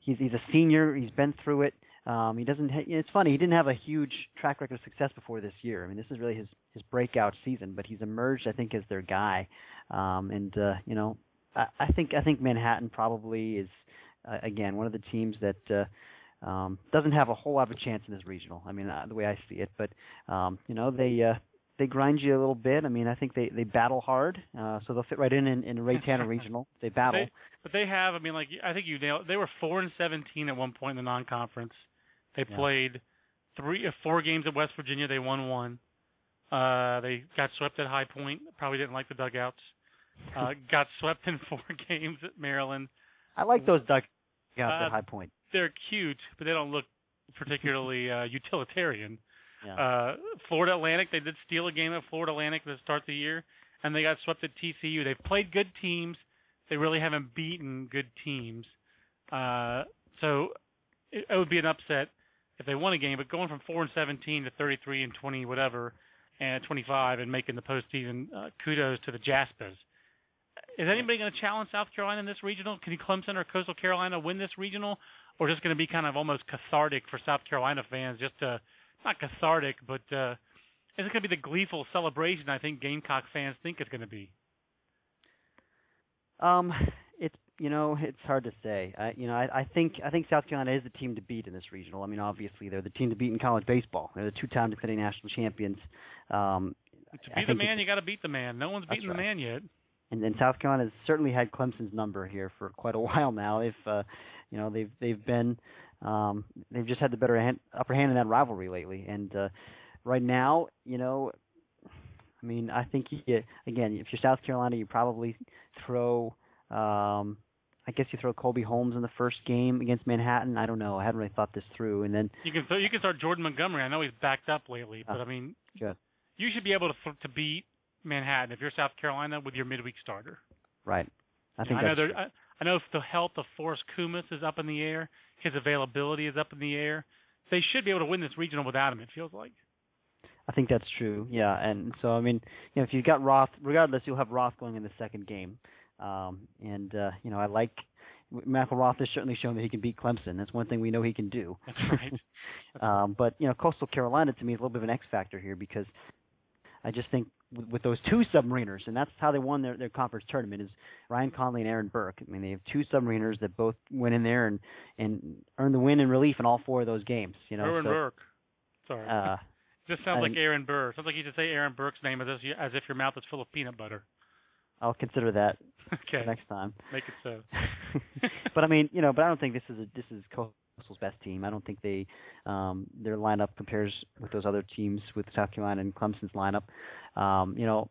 he's he's a senior. He's been through it. Um, he doesn't. Ha- it's funny. He didn't have a huge track record of success before this year. I mean, this is really his his breakout season. But he's emerged, I think, as their guy. Um, and uh, you know, I, I think I think Manhattan probably is again one of the teams that. Uh, um, doesn't have a whole lot of a chance in this regional. I mean, uh, the way I see it, but um, you know they uh, they grind you a little bit. I mean, I think they they battle hard, uh, so they'll fit right in in, in Ray Tanner Regional. They battle, They, but they have. I mean, like I think you nailed. They were four and seventeen at one point in the non-conference. They Yeah. played three, uh, four games at West Virginia. They won one. Uh, they got swept at High Point. Probably didn't like the dugouts. Uh, got swept in four games at Maryland. I like those duck out Uh, High Point. They're cute, but they don't look particularly uh, utilitarian. Yeah. Uh, Florida Atlantic, they did steal a game at Florida Atlantic to start the year, and they got swept at TCU. They've played good teams. They really haven't beaten good teams. Uh, so it, it would be an upset if they won a game. But going from four and 17 to 33 and 20 whatever, and 25 and making the postseason, uh, kudos to the Jaspers. Is anybody going to challenge South Carolina in this regional? Can Clemson or Coastal Carolina win this regional, or just going to be kind of almost cathartic for South Carolina fans, just to not cathartic, but uh, is it going to be the gleeful celebration I think Gamecock fans think it's going to be? Um, it's you know it's hard to say. I you know I, I think I think South Carolina is the team to beat in this regional. I mean obviously they're the team to beat in college baseball. They're the two-time defending national champions. Um, To be the man, you got to beat the man. No one's beaten the man yet. And then South Carolina's certainly had Clemson's number here for quite a while now. They've uh, you know they've they've been um, they've just had the better hand, upper hand in that rivalry lately. And uh, right now, you know, I mean I think you, again if you're South Carolina, you probably throw. Um, I guess you throw Colby Holmes in the first game against Manhattan. I don't know. I hadn't really thought this through. And then You can so you can start Jordan Montgomery. I know he's backed up lately, but Ah, I mean, good. you should be able to th- to beat Manhattan if you're South Carolina with your midweek starter. right, I think I know that's there. true. I, I know if the health of Forrest Koumas is up in the air, his availability is up in the air. They should be able to win this regional without him. It feels like. I think that's true. Yeah, and so I mean, you know, if you've got Roth, regardless, you'll have Roth going in the second game. Um, and uh, you know, I like Michael Roth has certainly shown that he can beat Clemson. That's one thing we know he can do. That's right. um, but you know, Coastal Carolina to me is a little bit of an X factor here because I just think with, with those two submariners, and that's how they won their, their conference tournament is Ryan Conley and Aaron Burke. I mean, they have two submariners that both went in there and and earned the win and relief in all four of those games. You know, Aaron so, Burke. Sorry. uh, Just sounds I like Aaron Burr. Sounds like you should say Aaron Burke's name as if, as if your mouth is full of peanut butter. I'll consider that okay. next time. Make it so. but I mean, you know, but I don't think this is a, this is Coastal's best team. I don't think they um their lineup compares with those other teams with South Carolina and Clemson's lineup. Um, you know,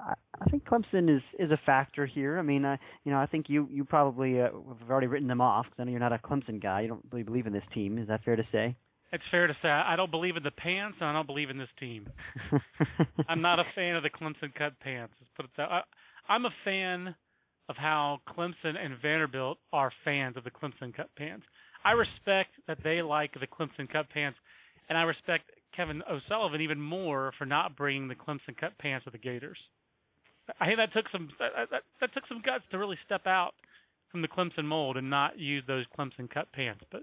I, I think Clemson is is a factor here. I mean, I you know, I think you you probably uh, have already written them off because I know you're not a Clemson guy. You don't really believe in this team. Is that fair to say? It's fair to say I don't believe in the pants and I don't believe in this team. I'm not a fan of the Clemson cut pants. Let's put it that. I, I'm a fan of how Clemson and Vanderbilt are fans of the Clemson cut pants. I respect that they like the Clemson cut pants, and I respect Kevin O'Sullivan even more for not bringing the Clemson cut pants to the Gators. I think that took some that, that, that took some guts to really step out from the Clemson mold and not use those Clemson cut pants. But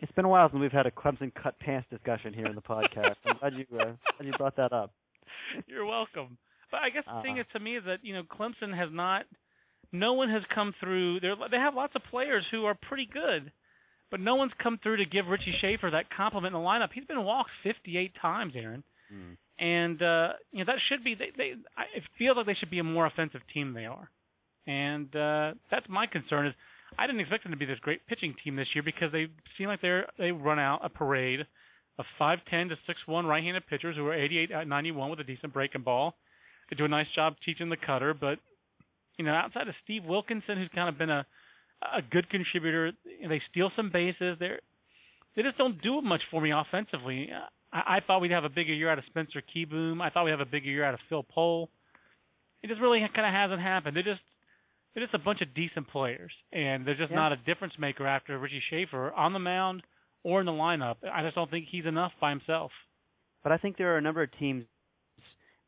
it's been a while since we've had a Clemson cut pants discussion here in the podcast. I'm glad you uh, glad you brought that up. You're welcome. But I guess the thing Uh-uh. is to me is that you know Clemson has not. No one has come through. They they have lots of players who are pretty good, but no one's come through to give Richie Shaffer that compliment in the lineup. He's been walked 58 times, Aaron, and uh, you know that should be. They, they I, it feels like they should be a more offensive team they are, and uh, that's my concern. Is I didn't expect them to be this great pitching team this year because they seem like they're they run out a parade of 5'10 to 6'1 right-handed pitchers who are 88 at 91 with a decent breaking ball. They do a nice job teaching the cutter, but you know, outside of Steve Wilkerson, who's kind of been a a good contributor, they steal some bases. They they just don't do much for me offensively. I, I thought we'd have a bigger year out of Spencer Kieboom. I thought we'd have a bigger year out of Phil Pohl. It just really kind of hasn't happened. They're just they're just a bunch of decent players, and they're just Yeah. not a difference maker after Richie Shaffer on the mound or in the lineup. I just don't think he's enough by himself. But I think there are a number of teams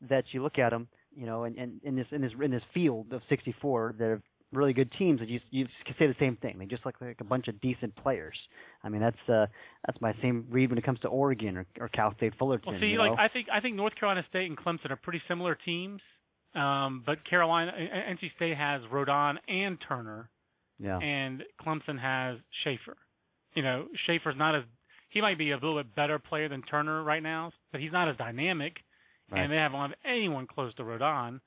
that you look at them, you know, and, and in this in this in this field of 64, that are really good teams that you you can say the same thing. They just look like a bunch of decent players. I mean, that's uh that's my same read when it comes to Oregon or, or Cal State Fullerton. Well, see, you like? I think I think North Carolina State and Clemson are pretty similar teams, um, but Carolina, NC State has Rodon and Turner, yeah, and Clemson has Shaffer. You know, Shaffer's not as he might be a little bit better player than Turner right now, but he's not as dynamic, right. and they haven't have anyone close to Rodon.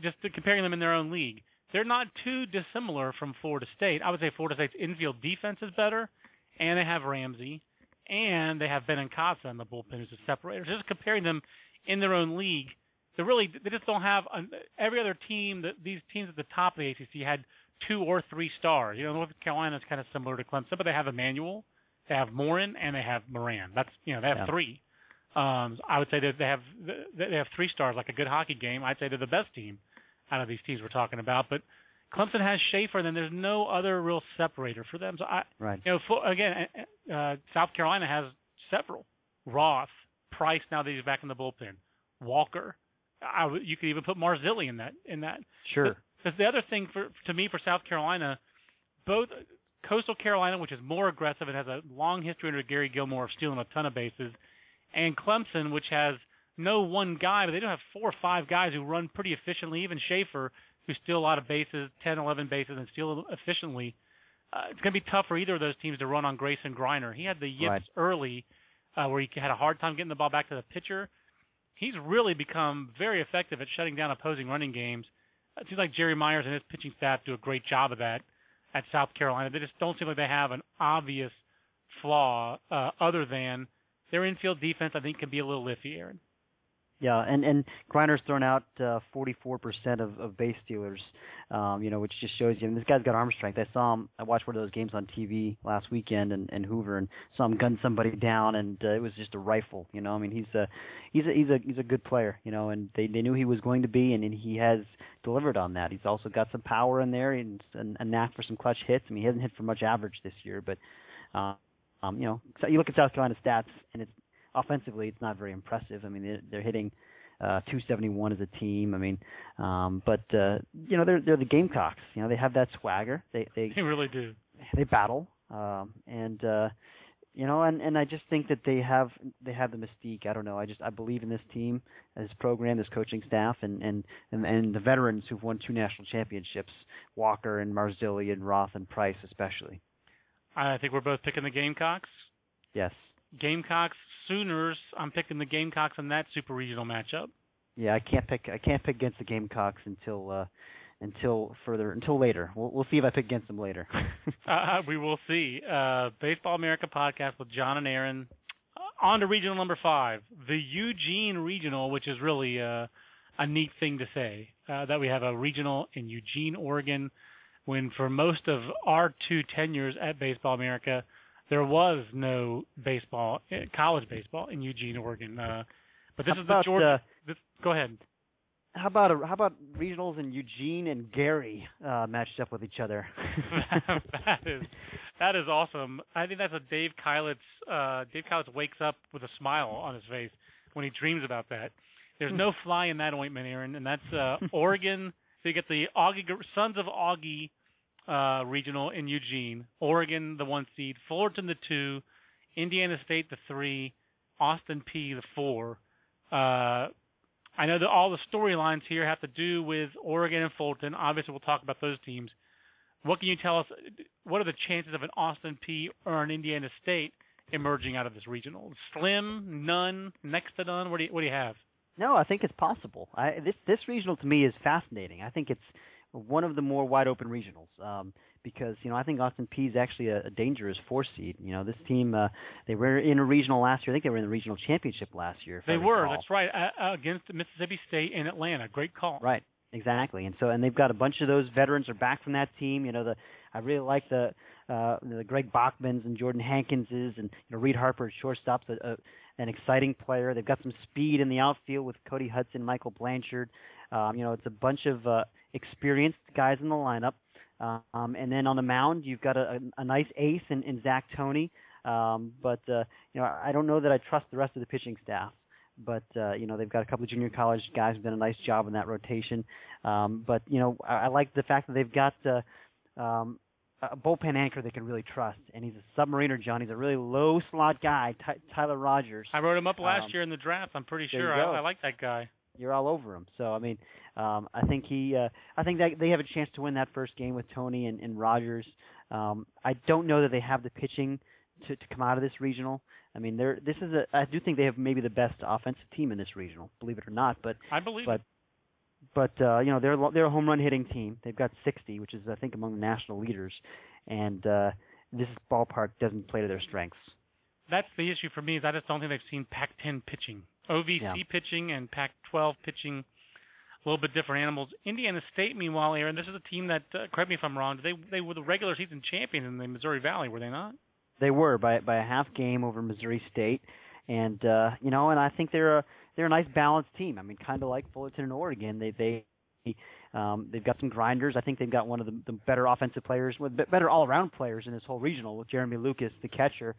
Just comparing them in their own league, they're not too dissimilar from Florida State. I would say Florida State's infield defense is better, and they have Ramsey, and they have Benincasa in the bullpen who's a separator. Just comparing them in their own league, they really they just don't have an, every other team. That these teams at the top of the ACC had two or three stars. You know, North Carolina is kind of similar to Clemson, but they have Emanuel, they have Morin, and they have Moran. That's you know they have Yeah. three. Um, I would say that they have they have three stars, like a good hockey game. I'd say they're the best team out of these teams we're talking about. But Clemson has Shaffer, and then there's no other real separator for them. So I, right. you know, for, again, uh, South Carolina has several. Roth, Price. Now that he's back in the bullpen. Walker. I you could even put Marzilli in that in that. Sure. Because the other thing for to me for South Carolina, both Coastal Carolina, which is more aggressive and has a long history under Gary Gilmore of stealing a ton of bases, and Clemson, which has no one guy, but they do have four or five guys who run pretty efficiently. Even Shaffer, who steal a lot of bases, 10, 11 bases, and steal efficiently. Uh, it's going to be tough for either of those teams to run on Grayson Griner. He had the yips Right. early, uh, where he had a hard time getting the ball back to the pitcher. He's really become very effective at shutting down opposing running games. It seems like Jerry Meyers and his pitching staff do a great job of that at South Carolina. They just don't seem like they have an obvious flaw uh, other than their infield defense. I think can be a little iffy, Aaron. Yeah, and and Griner's thrown out uh, 44% of, of base stealers, um, you know, which just shows you. And this guy's got arm strength. I saw him. I watched one of those games on TV last weekend in, in Hoover, and saw him gun somebody down, and uh, it was just a rifle. You know, I mean, he's a he's a he's a he's a good player. You know, and they they knew he was going to be, and, and he has delivered on that. He's also got some power in there and and a knack for some clutch hits. I mean, he hasn't hit for much average this year, but uh, um, you know, so you look at South Carolina stats, and it's offensively, it's not very impressive. I mean, they're, they're hitting uh, 271 as a team. I mean, um, but uh, you know, they're they're the Gamecocks. You know, they have that swagger. They they They really do. they battle, um, and uh, you know, and and I just think that they have they have the mystique. I don't know. I just I believe in this team, this program, this coaching staff, and and and, and the veterans who've won two national championships, Walker and Marzilli and Roth and Price especially. I think we're both picking the Gamecocks. Yes. Gamecocks, Sooners. I'm picking the Gamecocks in that super regional matchup. Yeah, I can't pick. I can't pick against the Gamecocks until uh, until further until later. We'll we'll see if I pick against them later. Uh, we will see. Uh, Baseball America podcast with John and Aaron. Uh, on to regional number five, the Eugene Regional, which is really uh, a neat thing to say uh, that we have a regional in Eugene, Oregon. When for most of our two tenures at Baseball America, there was no baseball, uh, college baseball in Eugene, Oregon. Uh, but this How is the Georgia. uh, this, go ahead. how about a, how about regionals in Eugene and Gary uh, matched up with each other? that is that is awesome. I think that's a Dave Keilitz. Uh, Dave Keilitz wakes up with a smile on his face when he dreams about that. There's no fly in that ointment, Aaron, and that's uh, Oregon. So you get the Augie Sons of Augie uh, regional in Eugene, Oregon the one seed, Fullerton the two, Indiana State the three, Austin Peay the four. Uh, I know that all the storylines here have to do with Oregon and Fulton. Obviously, we'll talk about those teams. What can you tell us? What are the chances of an Austin Peay or an Indiana State emerging out of this regional? Slim, none, next to none. What do you, what do you have? no, I think it's possible. I, this this regional to me is fascinating. I think it's one of the more wide open regionals um, because you know I think Austin Peay is actually a, a dangerous four seed. You know this team uh, they were in a regional last year. I think they were in the regional championship last year. They were. That's right. Uh, against Mississippi State in Atlanta. Great call. Right. Exactly. And so and they've got a bunch of those veterans are back from that team. You know, the I really like the uh the Greg Bachmans and Jordan Hankinses and you know Reed Harper at shortstops. A, a, an exciting player. They've got some speed in the outfield with Cody Hudson, Michael Blanchard. Um, you know, it's a bunch of uh, experienced guys in the lineup. Um, and then on the mound, you've got a, a, a nice ace in, in Zach Toney. Um, but uh, you know, I don't know that I trust the rest of the pitching staff. But uh, you know, they've got a couple of junior college guys who've done a nice job in that rotation. Um, but you know, I, I like the fact that they've got uh, um, a bullpen anchor they can really trust, and he's a submariner, John. He's a really low slot guy, Ty- Tyler Rogers. I wrote him up last um, year in the draft. I'm pretty sure I, I like that guy. You're all over him. So I mean, um, I think he, uh, I think that they have a chance to win that first game with Toney and, and Rogers. Um, I don't know that they have the pitching to, to come out of this regional. I mean, they're this is a. I do think they have maybe the best offensive team in this regional, believe it or not. But I believe. But but uh, you know they're they're a home run hitting team. They've got 60, which is I think among the national leaders, and uh, this ballpark doesn't play to their strengths. That's the issue for me. Is I just don't think they've seen Pac-10 pitching, OVC yeah. pitching, and Pac-12 pitching. A little bit different animals. Indiana State, meanwhile, Aaron, this is a team that, uh, correct me if I'm wrong, they they were the regular season champions in the Missouri Valley, were they not? They were by by a half game over Missouri State, and uh, you know, and I think they're a they're a nice balanced team. I mean, kind of like Fullerton and Oregon. They they um, they've got some grinders. I think they've got one of the, the better offensive players, with better all-around players in this whole regional with Jeremy Lucas, the catcher,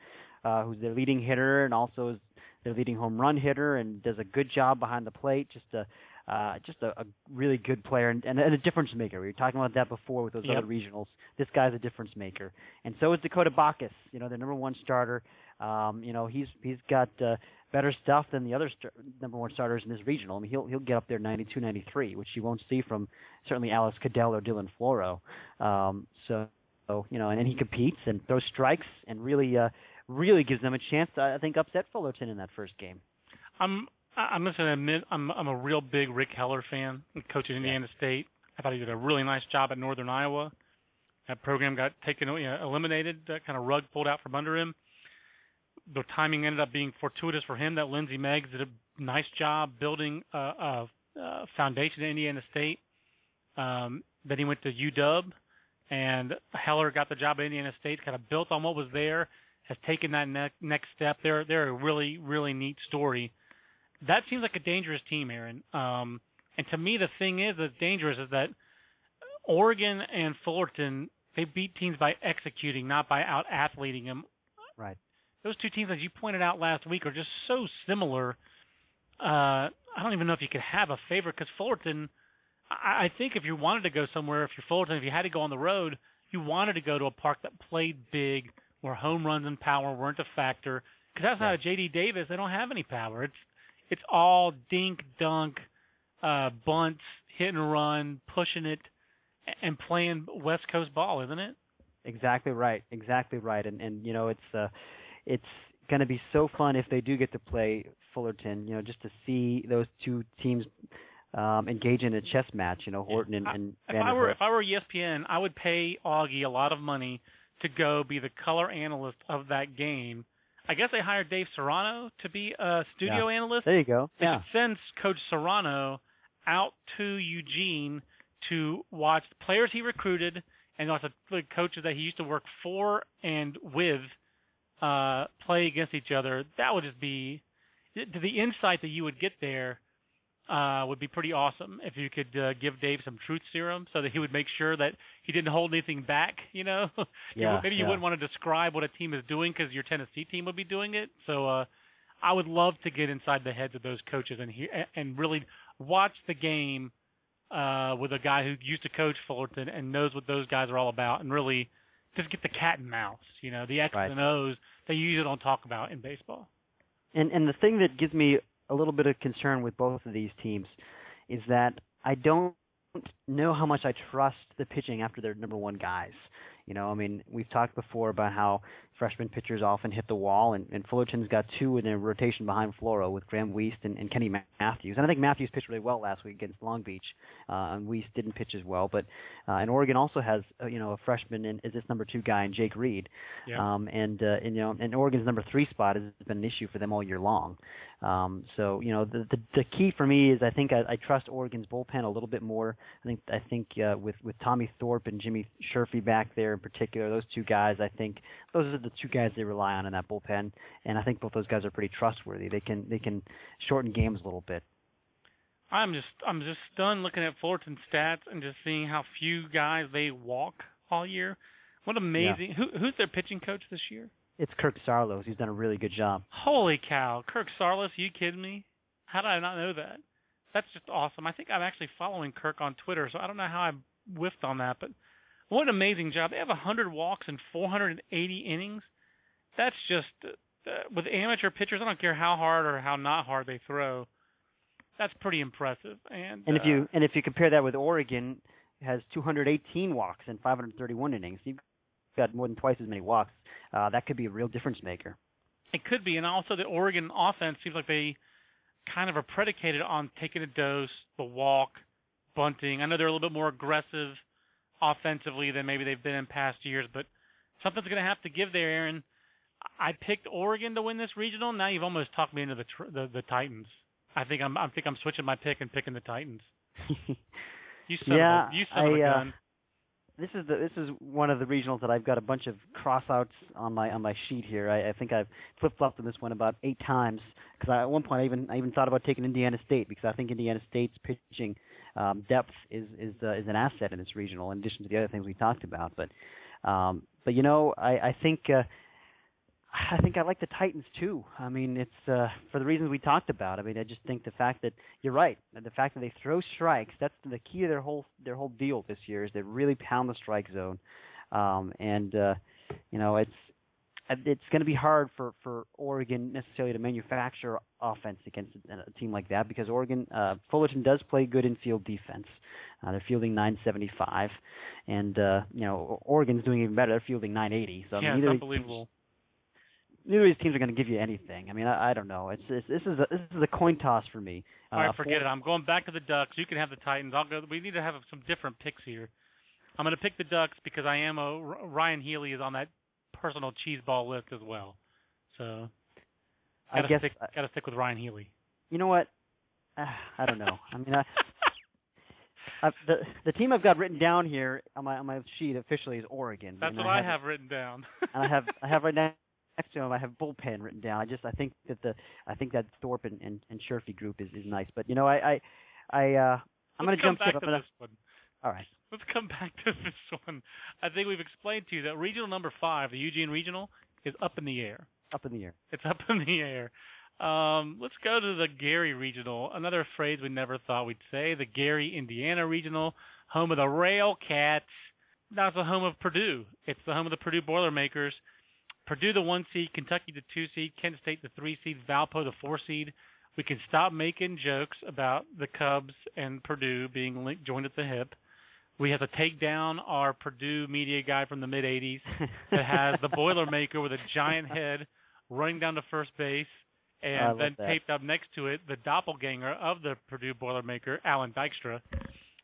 uh, who's their leading hitter and also is their leading home run hitter and does a good job behind the plate. Just a uh, just a, a really good player and, and a difference maker. We were talking about that before with those yep. other regionals. This guy's a difference maker, and so is Dakota Bacus. You know, the number one starter. Um, you know, he's he's got uh, better stuff than the other st- number one starters in this regional. I mean, he'll he'll get up there 92, 93, which you won't see from certainly Alex Keudell or Dylan Floro. Um, so, so you know, and then he competes and throws strikes and really uh, really gives them a chance to I think upset Fullerton in that first game. I'm I'm just gonna admit I'm I'm a real big Rick Heller fan, coaching Indiana yeah. State. I thought he did a really nice job at Northern Iowa. That program got taken, you know, eliminated, that kind of rug pulled out from under him. The timing ended up being fortuitous for him. That Lindsey Meggs did a nice job building a, a, a foundation at Indiana State. Um, then he went to UW, and Heller got the job at Indiana State. Kind of built on what was there, has taken that ne- next step. They're they're a really really neat story that seems like a dangerous team, Aaron. Um, and to me, the thing is that's dangerous is that Oregon and Fullerton they beat teams by executing, not by out athleting them. Right. Those two teams, as you pointed out last week, are just so similar. Uh, I don't even know if you could have a favorite because Fullerton. I, I think if you wanted to go somewhere, if you're Fullerton, if you had to go on the road, you wanted to go to a park that played big, where home runs and power weren't a factor. Because that's not a JD Davis. They don't have any power. It's it's all dink dunk, uh, bunts, hit and run, pushing it, and playing West Coast ball, isn't it? Exactly right. Exactly right. And and you know it's uh, it's going to be so fun if they do get to play Fullerton. You know, just to see those two teams um, engage in a chess match. You know, Horton and, and if I were if I were ESPN, I would pay Augie a lot of money to go be the color analyst of that game I guess they hired Dave Serrano to be a studio yeah. analyst. There you go. They yeah. sends Coach Serrano out to Eugene to watch players he recruited and also the coaches that he used to work for and with uh, play against each other. That would just be the insight that you would get there uh, would be pretty awesome if you could uh, give Dave some truth serum so that he would make sure that he didn't hold anything back. You know, yeah, maybe you yeah. wouldn't want to describe what a team is doing because your Tennessee team would be doing it. So uh, I would love to get inside the heads of those coaches and hear and really watch the game uh, with a guy who used to coach Fullerton and knows what those guys are all about, and really just get the cat and mouse. You know, the X's right. and O's that you usually don't talk about in baseball. And and the thing that gives me a little bit of concern with both of these teams is that I don't know how much I trust the pitching after their number one guys. You know, I mean, we've talked before about how freshman pitchers often hit the wall, and, and Fullerton's got two in their rotation behind Floro with Graham Wiest and, and Kenny Matthews. And I think Matthews pitched really well last week against Long Beach, uh, and Wiest didn't pitch as well. But uh, and Oregon also has uh, you know a freshman and is this number two guy in Jake Reed. Yeah. Um, and uh, and you know and Oregon's number three spot has been an issue for them all year long. Um, so you know the, the the key for me is I think I, I trust Oregon's bullpen a little bit more. I think I think uh, with with Tommy Thorpe and Jimmy Sherfy back there in particular. Those two guys, I think, those are the two guys they rely on in that bullpen, and I think both those guys are pretty trustworthy. They can they can shorten games a little bit. I'm just I'm just stunned looking at Fullerton stats and just seeing how few guys they walk all year. What amazing! Yeah. Who who's their pitching coach this year? It's Kirk Saarloos. He's done a really good job. Holy cow, Kirk Saarloos! Are you kidding me? How did I not know that? That's just awesome. I think I'm actually following Kirk on Twitter, so I don't know how I whiffed on that, but what an amazing job! They have 100 walks and 480 innings. That's just uh, with amateur pitchers. I don't care how hard or how not hard they throw. That's pretty impressive. And And uh, if you and if you compare that with Oregon, has 218 walks and 531 innings. You've got more than twice as many walks. Uh, that could be a real difference maker. It could be, and also the Oregon offense seems like they kind of are predicated on taking a dose, the walk, bunting. I know they're a little bit more aggressive offensively than maybe they've been in past years, but something's going to have to give there, Aaron. I picked Oregon to win this regional. Now you've almost talked me into the tr- the, the Titans. I think I'm I think I'm switching my pick and picking the Titans. You son Yeah, of a, you son of I, uh, gun. This is the this is one of the regionals that I've got a bunch of crossouts on my on my sheet here. I, I think I've flip flopped on this one about eight times because at one point I even I even thought about taking Indiana State because I think Indiana State's pitching um, depth is is uh, is an asset in this regional in addition to the other things we talked about. But um, but you know I I think. Uh, I think I like the Titans too. I mean, it's uh, for the reasons we talked about. I mean, I just think the fact that you're right, the fact that they throw strikes, that's the key to their whole their whole deal this year is they really pound the strike zone. Um, and uh, you know, it's it's going to be hard for for Oregon necessarily to manufacture offense against a, team like that because Oregon uh, Fullerton does play good infield defense. Uh, they're fielding 975, and uh, you know Oregon's doing even better. They're fielding 980. So I yeah, mean, it's either unbelievable. Neither of these teams are going to give you anything. I mean, I, I don't know. It's, it's this is a, this is a coin toss for me. All right, Uh, forget it. I'm going back to the Ducks. You can have the Titans. I'll go. We need to have some different picks here. I'm going to pick the Ducks because I am a Ryan Healy is on that personal cheese ball list as well. So I gotta guess stick, uh, gotta stick with Ryan Healy. you know what? Uh, I don't know. I mean, I, I, the the team I've got written down here on my on my sheet officially is Oregon. That's what I I have written down. and I have I have right next to him I have bullpen written down. I just I think that the I think that Thorpe and and, and Sherfy group is is nice. But you know I I I uh I'm gonna jump back to to this one. All right. Let's come back to this one. I think we've explained to you that regional number five, the Eugene Regional, is up in the air. Up in the air. It's up in the air. Um, let's go to the Gary Regional. Another phrase we never thought we'd say. The Gary, Indiana Regional, home of the Rail Cats. Now it's the home of Purdue. It's the home of the Purdue Boilermakers. Purdue, the one seed, Kentucky, the two seed, Kent State, the three seed, Valpo, the four seed. We can stop making jokes about the Cubs and Purdue being linked, joined at the hip. We have to take down our Purdue media guy from the mid 80s that has the Boilermaker with a giant head running down to first base, and then that. taped up next to it the doppelganger of the Purdue Boilermaker, Alan Dykstra. That's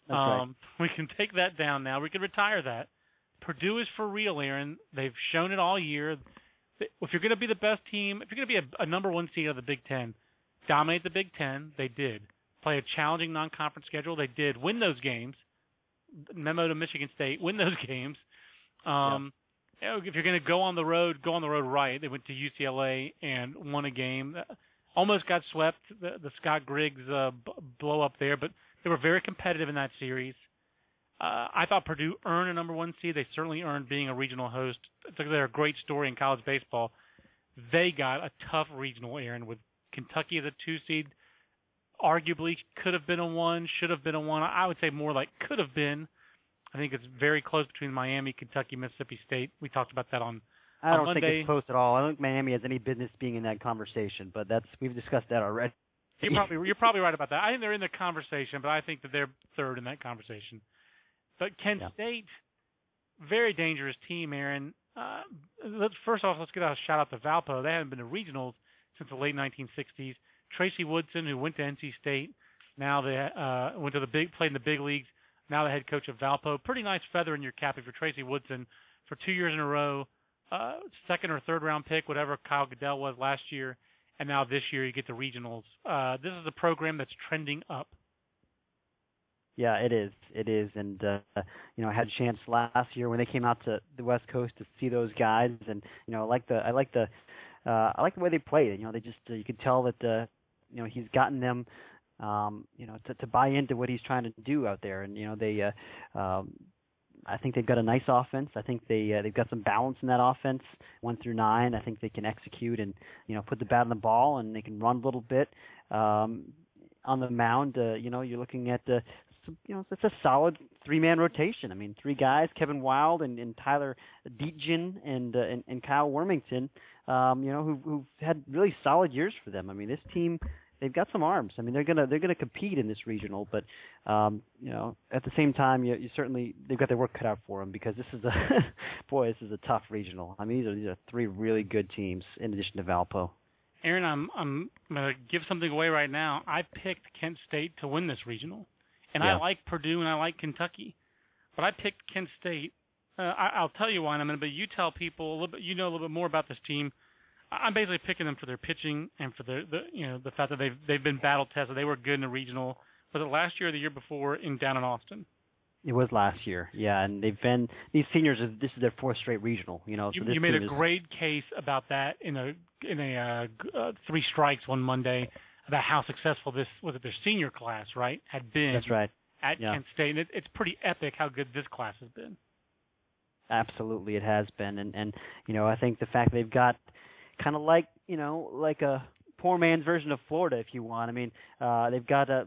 right. um, We can take that down now. We can retire that. Purdue is for real, Aaron. They've shown it all year. If you're going to be the best team, if you're going to be a, a number one seed of the Big Ten, dominate the Big Ten. They did. Play a challenging non-conference schedule. They did. Win those games. Memo to Michigan State. Win those games. Um, know, if you're going to go on the road, go on the road right. They went to UCLA and won a game. Uh, Almost got swept. The, the Scott Griggs uh, b- blow up there, but they were very competitive in that series. Uh, I thought Purdue earned a number one seed. They certainly earned being a regional host. They're a great story in college baseball. They got a tough regional, Aaron, with Kentucky as a two seed. Arguably could have been a one, should have been a one. I would say more like could have been. I think it's very close between Miami, Kentucky, Mississippi State. We talked about that on I don't think Monday- it's close at all. I don't think Miami has any business being in that conversation, but that's we've discussed that already. You're probably you're probably right about that. I think they're in the conversation, but I think that they're third in that conversation. But Kent Yeah. State, very dangerous team, Aaron. Uh, let's first off let's get a shout out to Valpo. They haven't been to regionals since the late 1960s. Tracy Woodson, who went to NC State, now they uh, went to the big played in the big leagues. Now the head coach of Valpo. Pretty nice feather in your cap if you're Tracy Woodson for two years in a row. Uh, second or third round pick, whatever Kyle Gaedele was last year and now this year you get the regionals. Uh, this is a program that's trending up. Yeah, it is. It is, and uh, you know, I had a chance last year when they came out to the West Coast to see those guys, and you know, I like the I like the uh, I like the way they played. You know, they just uh, you could tell that uh, you know he's gotten them um, you know to, to buy into what he's trying to do out there, and you know they uh, um, I think they've got a nice offense. I think they uh, they've got some balance in that offense, one through nine. I think they can execute and you know put the bat on the ball, and they can run a little bit. Um, on the mound, uh, you know, you're looking at uh, you know it's a solid three man rotation. I mean, three guys: Kevin Wilde and, and Tyler Dejan and, uh, and and Kyle Wormington. Um, you know, who who've had really solid years for them. I mean, this team they've got some arms. I mean, they're gonna they're gonna compete in this regional, but um, you know, at the same time, you, you certainly they've got their work cut out for them because this is a boy, this is a tough regional. I mean, these are these are three really good teams in addition to Valpo. Aaron, I'm I'm gonna give something away right now. I picked Kent State to win this regional. And yeah. I like Purdue and I like Kentucky, but I picked Kent State. Uh, I, I'll tell you why in a minute, but you tell people a little bit. You know a little bit more about this team. I'm basically picking them for their pitching and for the, the you know the fact that they've they've been battle tested. They were good in the regional. Was it last year or the year before in down in Austin? It was last year, yeah, and they've been these seniors. This is their fourth straight regional. You know, you, so you made a is, great case about that in a in a uh, uh, three strikes one Monday about how successful this was it their senior class right had been. That's right at yeah. Kent State, and it, it's pretty epic how good this class has been. Absolutely, it has been, and and you know I think the fact they've got kind of like you know like a poor man's version of Florida, if you want. I mean, uh, they've got uh,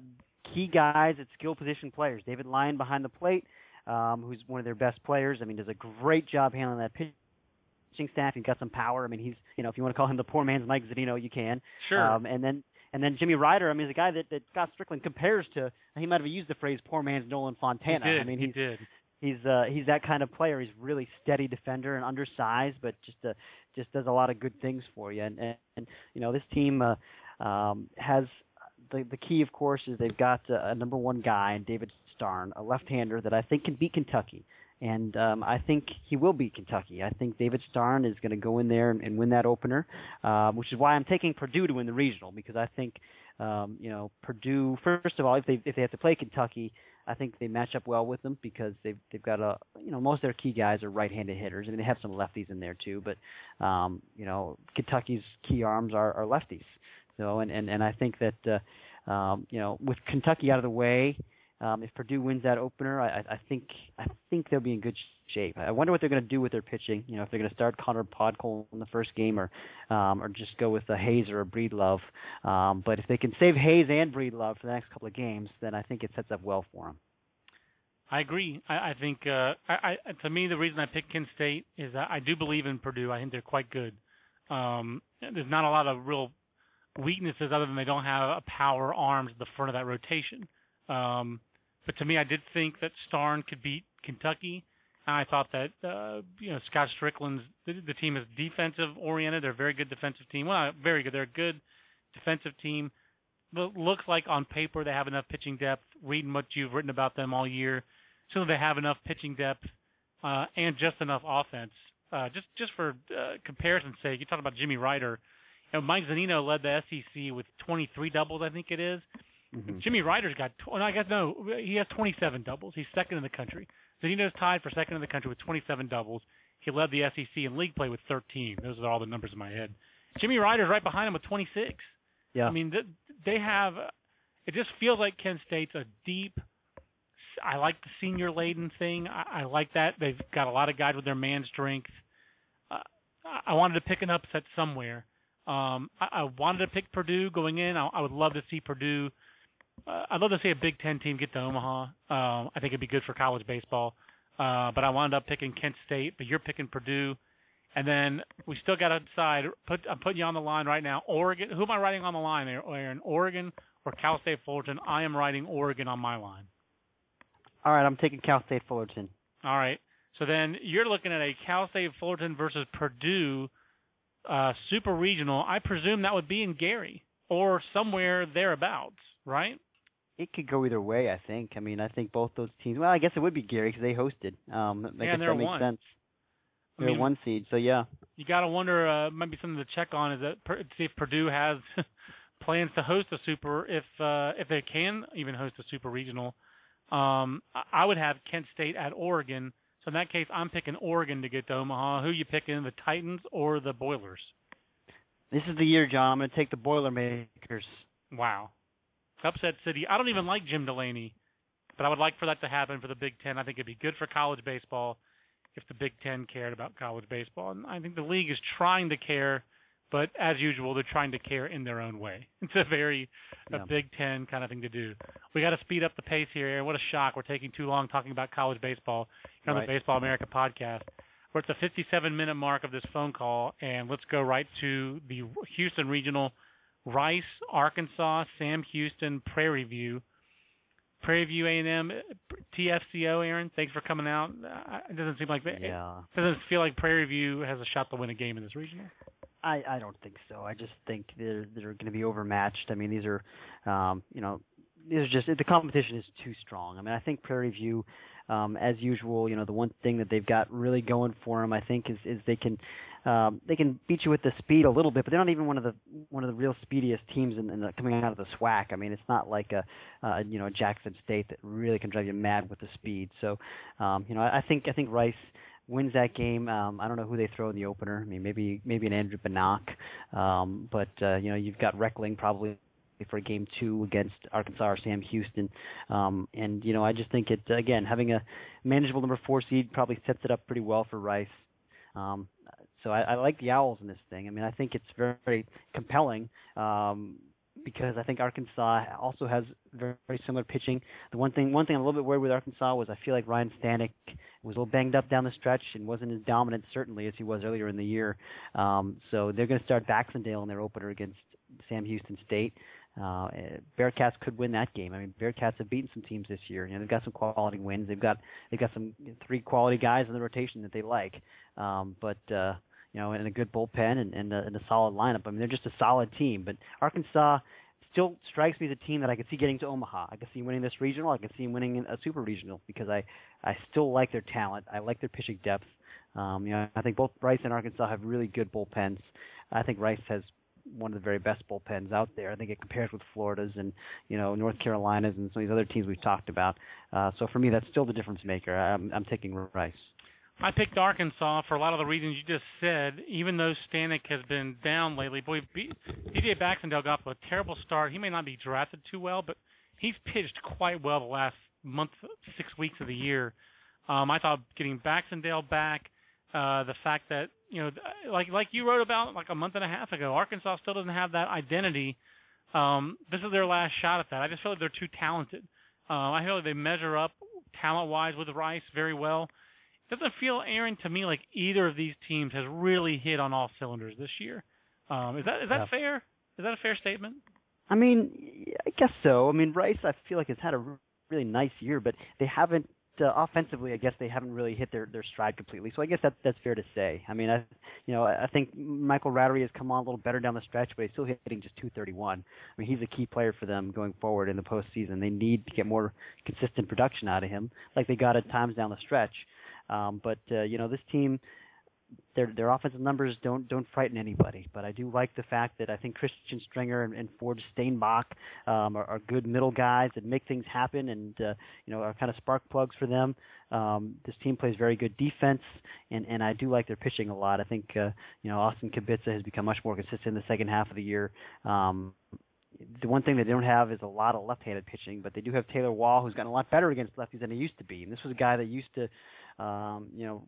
key guys at skill position players. David Lyon behind the plate, um, who's one of their best players. I mean, does a great job handling that pitching staff. He's got some power. I mean, he's you know if you want to call him the poor man's Mike Zunino, you can. Sure. Um, and then and then Jimmy Rider, I mean, is a guy that, that Scott Stricklin compares to. He might have used the phrase "poor man's Nolan Fontana." Did. I mean, he he's, did. He's uh, he's that kind of player. He's really steady defender and undersized, but just uh, just does a lot of good things for you. And and, and you know, this team uh, um, has the the key, of course, is they've got a, a number one guy in David Starn, a left-hander that I think can beat Kentucky and um, I think he will beat Kentucky. I think David Starn is going to go in there and, and win that opener, uh, which is why I'm taking Purdue to win the regional because I think um, you know Purdue. First of all, if they if they have to play Kentucky, I think they match up well with them because they've they've got a you know most of their key guys are right-handed hitters. I mean they have some lefties in there too, but um, you know Kentucky's key arms are, are lefties. So and and and I think that uh, um, you know with Kentucky out of the way um, if Purdue wins that opener, I, I think I think they'll be in good shape. I wonder what they're going to do with their pitching. You know, if they're going to start Connor Podkol in the first game, or um, or just go with a Hayes or a Breedlove. Um, but if they can save Hayes and Breedlove for the next couple of games, then I think it sets up well for them. I agree. I, I think uh, I, I, to me the reason I picked Kent State is I do believe in Purdue. I think they're quite good. Um, there's not a lot of real weaknesses other than they don't have a power arm at the front of that rotation. Um, but to me, I did think that Starn could beat Kentucky. And I thought that uh, you know Scott Stricklin's the, the team is defensive oriented. They're a very good defensive team. Well, very good. They're a good defensive team. But looks like on paper they have enough pitching depth. Reading what you've written about them all year, so they have enough pitching depth uh, and just enough offense. Uh, just just for uh, comparison's sake, you talk about Jimmy Rider. You know, Mike Zunino led the SEC with 23 doubles, I think it is. Mm-hmm. Jimmy Rider's got. Tw- I guess no, he has 27 doubles. He's second in the country. Zunino's tied for second in the country with 27 doubles. He led the SEC in league play with 13. Those are all the numbers in my head. Jimmy Rider's right behind him with 26. Yeah. I mean, they have. It just feels like Kent State's a deep. I like the senior laden thing. I, I like that they've got a lot of guys with their man strength. Uh, I wanted to pick an upset somewhere. Um, I, I wanted to pick Purdue going in. I, I would love to see Purdue uh, I'd love to see a Big Ten team get to Omaha. Um, I think it'd be good for college baseball. Uh, but I wound up picking Kent State, but you're picking Purdue. And then we still got to decide. Put, I'm putting you on the line right now. Oregon. Who am I writing on the line there, Aaron? Oregon or Cal State Fullerton? I am writing Oregon on my line. All right, I'm taking Cal State Fullerton. All right. So then you're looking at a Cal State Fullerton versus Purdue uh, super regional. I presume that would be in Gary or somewhere thereabouts, right? It could go either way. I think. I mean, I think both those teams. Well, I guess it would be Gary because they hosted. Um, I yeah, guess that makes one. sense. They're mean, one seed, so yeah. You got to wonder. Uh, maybe something to check on is that per, see if Purdue has plans to host a super, if uh, if they can even host a super regional. Um, I would have Kent State at Oregon. So in that case, I'm picking Oregon to get to Omaha. Who you picking, the Titans or the Boilers? This is the year, John. I'm going to take the Boilermakers. Wow. Upset City. I don't even like Jim Delaney, but I would like for that to happen for the Big Ten. I think it'd be good for college baseball if the Big Ten cared about college baseball. And I think the league is trying to care, but as usual, they're trying to care in their own way. It's a very Yeah. a Big Ten kind of thing to do. We got to speed up the pace here. Aaron. What a shock! We're taking too long talking about college baseball here on Right. the Baseball America podcast. We're at the 57 minute mark of this phone call, and let's go right to the Houston Regional. Rice, Arkansas, Sam Houston, Prairie View. Prairie View A&M, TFCO. Aaron, thanks for coming out. It doesn't seem like Yeah. it doesn't feel like Prairie View has a shot to win a game in this regional. I I don't think so. I just think they're they're going to be overmatched. I mean, these are, um, you know, these are just the competition is too strong. I mean, I think Prairie View, um, as usual, you know, the one thing that they've got really going for them, I think, is is they can. Um, they can beat you with the speed a little bit, but they're not even one of the one of the real speediest teams in, in the, coming out of the SWAC. I mean, it's not like a uh, you know Jackson State that really can drive you mad with the speed. So, um, you know, I, I think I think Rice wins that game. Um, I don't know who they throw in the opener. I mean, maybe maybe an Andrew Bannock, um, but uh, you know you've got Reckling probably for game two against Arkansas or Sam Houston, um, and you know I just think it again having a manageable number four seed probably sets it up pretty well for Rice. Um, so I, I like the Owls in this thing. I mean, I think it's very, very compelling um, because I think Arkansas also has very, very similar pitching. The one thing, one thing I'm a little bit worried with Arkansas was I feel like Ryan Stanek was a little banged up down the stretch and wasn't as dominant certainly as he was earlier in the year. Um, so they're going to start Baxendale in their opener against Sam Houston State. Uh, Bearcats could win that game. I mean, Bearcats have beaten some teams this year. You know, they've got some quality wins. They've got they've got some three quality guys in the rotation that they like. Um, but uh, you know, and a good bullpen and, and, a, and a solid lineup. I mean, they're just a solid team. But Arkansas still strikes me as a team that I could see getting to Omaha. I could see winning this regional. I could see winning a super regional because I I still like their talent. I like their pitching depth. Um, you know, I think both Rice and Arkansas have really good bullpens. I think Rice has one of the very best bullpens out there. I think it compares with Florida's and you know North Carolina's and some of these other teams we've talked about. Uh, so for me, that's still the difference maker. I'm, I'm taking Rice. I picked Arkansas for a lot of the reasons you just said. Even though Stanek has been down lately, boy, B- DJ Baxendale got a terrible start. He may not be drafted too well, but he's pitched quite well the last month, six weeks of the year. Um, I thought getting Baxendale back, uh, the fact that you know, like like you wrote about like a month and a half ago, Arkansas still doesn't have that identity. Um, this is their last shot at that. I just feel like they're too talented. Uh, I feel like they measure up talent-wise with Rice very well It doesn't feel, Aaron, to me like either of these teams has really hit on all cylinders this year. Um, is that is that Yeah. fair? Is that a fair statement? I mean, I guess so. I mean, Rice, I feel like has had a really nice year, but they haven't uh, offensively. I guess they haven't really hit their their stride completely. So I guess that's that's fair to say. I mean, I you know I think Michael Ratterree has come on a little better down the stretch, but he's still hitting just 231. I mean, he's a key player for them going forward in the postseason. They need to get more consistent production out of him, like they got at times down the stretch. Um, but uh, you know, this team, their their offensive numbers don't don't frighten anybody. But I do like the fact that I think Christian Stringer and, and Ford Steinbach um, are, are good middle guys that make things happen, and uh, you know are kind of spark plugs for them. Um, this team plays very good defense, and and I do like their pitching a lot. I think uh, you know Austin Kubitza has become much more consistent in the second half of the year. Um, the one thing they don't have is a lot of left-handed pitching, but they do have Taylor Wall, who's gotten a lot better against lefties than he used to be. And this was a guy that used to, um, you know,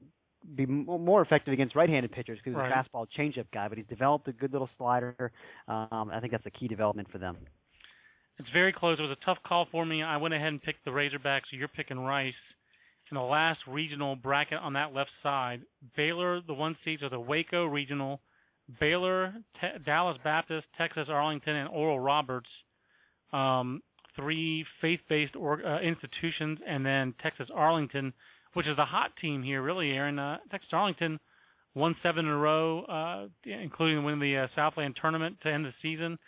be more effective against right-handed pitchers because he's Right. a fastball changeup guy. But he's developed a good little slider. Um, I think that's a key development for them. It's very close. It was a tough call for me. I went ahead and picked the Razorbacks. You're picking Rice. In the last regional bracket on that left side, Baylor, the one seeds are the Waco Regional, Baylor, Te- Dallas Baptist, Texas Arlington, and Oral Roberts. Um, three faith-based or, uh, institutions, and then Texas Arlington, which is the hot team here, really, Aaron. Uh, Texas Arlington won seven in a row, uh, including winning the uh, Southland tournament to end the season.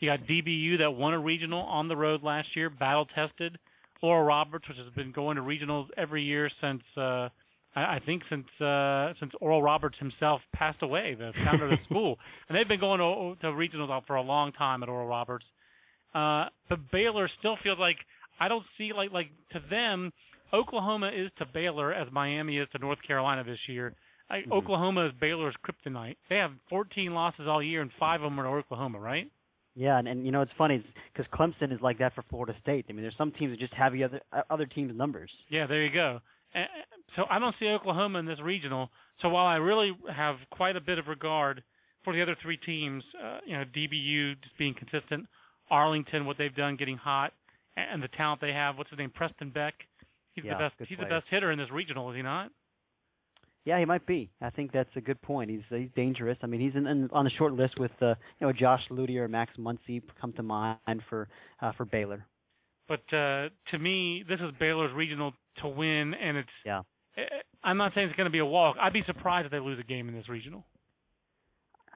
You got DBU that won a regional on the road last year, battle tested. Oral Roberts, which has been going to regionals every year since uh, I, I think since uh, since Oral Roberts himself passed away, the founder of the school, and they've been going to, to regionals for a long time at Oral Roberts. Uh, but Baylor still feels like I don't see like like to them, Oklahoma is to Baylor as Miami is to North Carolina this year. I, Mhm. Oklahoma is Baylor's kryptonite. They have 14 losses all year, and five of them are to Oklahoma, right? Yeah, and, and you know it's funny because Clemson is like that for Florida State. I mean, there's some teams that just have the other uh, other teams' numbers. Yeah, there you go. And, so I don't see Oklahoma in this regional. So while I really have quite a bit of regard for the other three teams, uh, you know, DBU just being consistent, Arlington, what they've done, getting hot, and the talent they have. What's his name? Preston Beck. He's Yeah, the best. He's player. the best hitter in this regional, is he not? Yeah, he might be. I think that's a good point. He's he's dangerous. I mean, he's in, in on the short list with uh, you know Josh Ludy or Max Muncy come to mind for uh, for Baylor. But uh, to me, this is Baylor's regional to win, and it's. Yeah. eh, I'm not saying it's going to be a walk. I'd be surprised if they lose a game in this regional.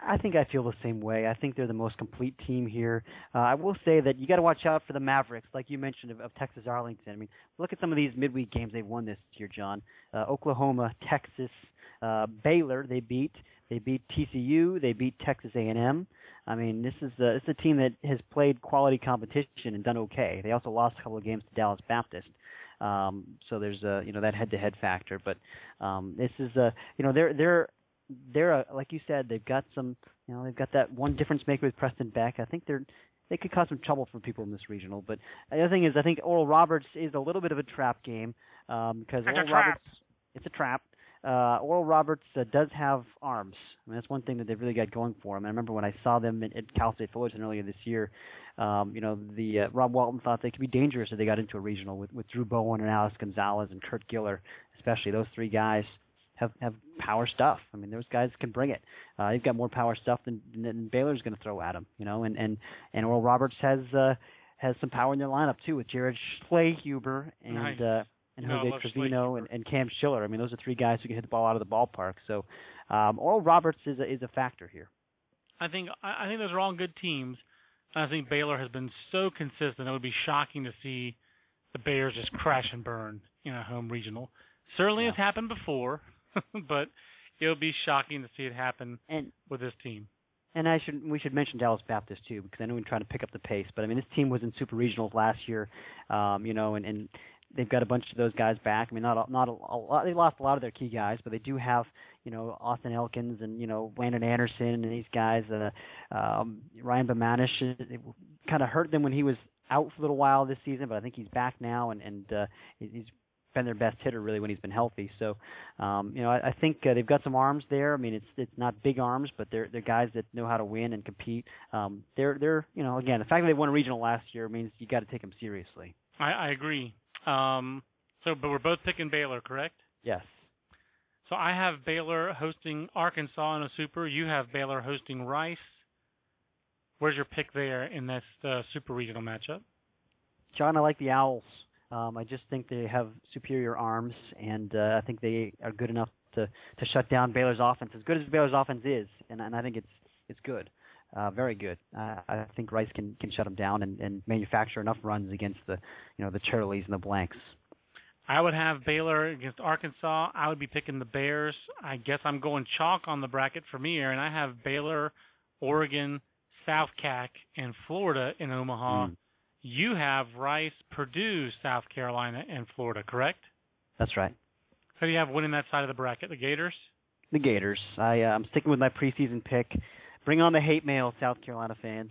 I think I feel the same way. I think they're the most complete team here. Uh, I will say that you got to watch out for the Mavericks, like you mentioned of, of Texas Arlington. I mean, look at some of these midweek games they've won this year, John. Uh, Oklahoma, Texas, uh, Baylor. They beat. They beat TCU. They beat Texas A&M. I mean, this is a, this is a team that has played quality competition and done okay. They also lost a couple of games to Dallas Baptist. Um, so there's a you know that head-to-head factor, but um, this is a you know they're they're they're a, like you said they've got some you know they've got that one difference maker with Preston Beck. I think they're they could cause some trouble for people in this regional. But the other thing is I think Oral Roberts is a little bit of a trap game um, because It's Oral. Roberts it's a trap. Uh, Oral Roberts uh, does have arms. I mean, that's one thing that they've really got going for him. I remember when I saw them at, at Cal State Fullerton earlier this year. Um, you know, the uh, Rob Walton thought they could be dangerous if they got into a regional with, with Drew Bowen and Alex Gonzalez and Kurt Giller, especially those three guys have have power stuff. I mean, those guys can bring it. Uh, they've got more power stuff than, than Baylor's going to throw at them. You know, and and and Oral Roberts has uh, has some power in their lineup too with Jared Schlehuber and Nice. uh, and No, Jose Trevino and, and Cam Schiller. I mean, those are three guys who can hit the ball out of the ballpark. So um, Oral Roberts is a, is a factor here. I think I think those are all good teams. I think Baylor has been so consistent. It would be shocking to see the Bears just crash and burn in a home regional. Certainly Yeah. it's happened before, but it would be shocking to see it happen And with this team. And I should we should mention Dallas Baptist too because I know we're trying to pick up the pace. But I mean, this team was in super regionals last year, um, you know, and and they've got a bunch of those guys back. I mean, not a, not a, a lot. They lost a lot of their key guys, but they do have you know Austin Elkins and you know Landon Anderson and these guys. Uh, um, Ryan Bamanish it kind of hurt them when he was out for a little while this season, but I think he's back now and and uh, he's been their best hitter really when he's been healthy. So, um, you know, I, I think uh, they've got some arms there. I mean, it's it's not big arms, but they're they're guys that know how to win and compete. Um, they're they're you know again the fact that they won a regional last year means you got to take them seriously. I, I agree. Um, so, but we're both picking Baylor, correct? Yes. So I have Baylor hosting Arkansas in a super. You have Baylor hosting Rice. Where's your pick there in this uh, super regional matchup? John, I like the Owls. Um, I just think they have superior arms, and uh, I think they are good enough to to shut down Baylor's offense. As good as Baylor's offense is, and, and I think it's it's good, uh, very good. Uh, I think Rice can can shut them down and, and manufacture enough runs against the you know the Turleys and the Blanks. I would have Baylor against Arkansas. I would be picking the Bears. I guess I'm going chalk on the bracket for me here, and I have Baylor, Oregon, South Cac, and Florida in Omaha. Mm, You have Rice, Purdue, South Carolina, and Florida, correct? that's right. Who do you have winning that side of the bracket? The Gators? The Gators. I uh, I'm sticking with my preseason pick. Bring on the hate mail, South Carolina fans.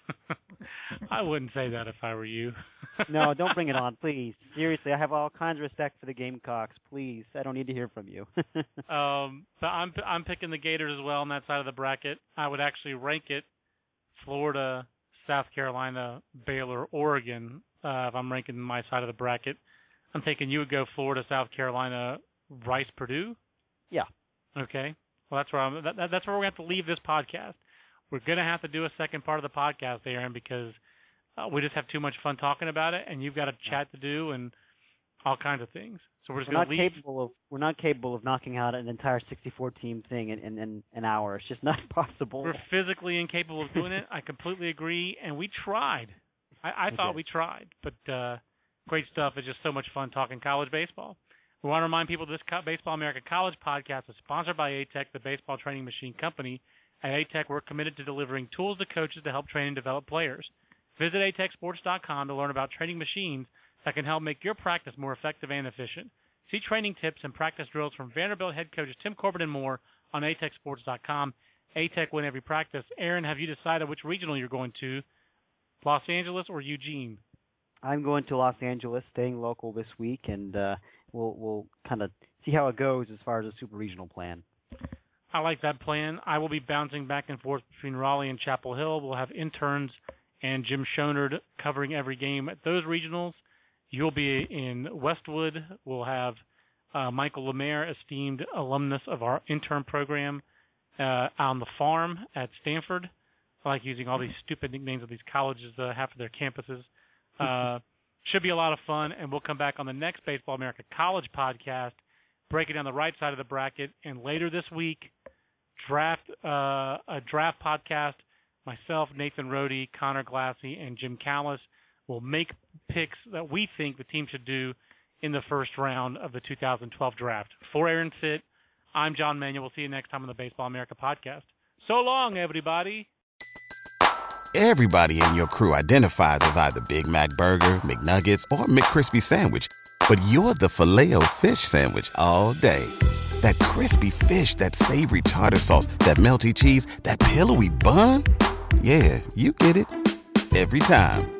I wouldn't say that if I were you. No, don't bring it on, please. Seriously, I have all kinds of respect for the Gamecocks. Please, I don't need to hear from you. Um, but I'm I'm picking the Gators as well on that side of the bracket. I would actually rank it Florida, South Carolina, Baylor, Oregon. Uh, if I'm ranking my side of the bracket, I'm thinking you would go Florida, South Carolina, Rice, Purdue. Yeah. Okay. Well, that's where I'm. That, that- that's where we're going to have to leave this podcast. We're going to have to do a second part of the podcast, Aaron, because uh, we just have too much fun talking about it, and you've got a chat to do and all kinds of things. So we're we're not leave. capable of we're not capable of knocking out an entire 64 team thing in, in, in an hour. It's just not possible. We're physically incapable of doing it. I completely agree, and we tried. I, I thought we tried, but uh, great stuff. It's just so much fun talking college baseball. We want to remind people this Baseball America College podcast is sponsored by ATEC, the baseball training machine company. At ATEC, we're committed to delivering tools to coaches to help train and develop players. Visit atecsports.com to learn about training machines that can help make your practice more effective and efficient. See training tips and practice drills from Vanderbilt head coaches Tim Corbin and more on atecsports.com. ATEC win every practice. Aaron, have you decided which regional you're going to? Los Angeles or Eugene? I'm going to Los Angeles, staying local this week, and uh, we'll we'll kind of see how it goes as far as a super regional plan. I like that plan. I will be bouncing back and forth between Raleigh and Chapel Hill. We'll have interns and Jim Shonerd covering every game at those regionals. You'll be in Westwood. We'll have uh, Michael Lemaire, esteemed alumnus of our intern program, uh, on the farm at Stanford. I like using all these stupid nicknames of these colleges, uh, half of their campuses. Uh, should be a lot of fun, and we'll come back on the next Baseball America College podcast, breaking down the right side of the bracket. And later this week, draft uh, a draft podcast. Myself, Nathan Rode, Conor Glassey, and Jim Callis will make picks that we think the team should do in the first round of the 2012 draft. For Aaron Fitt, I'm John Manuel. We'll see you next time on the Baseball America podcast. So long, everybody. Everybody in your crew identifies as either Big Mac Burger, McNuggets, or McCrispy Sandwich, but you're the filet fish Sandwich all day. That crispy fish, that savory tartar sauce, that melty cheese, that pillowy bun. Yeah, you get it every time.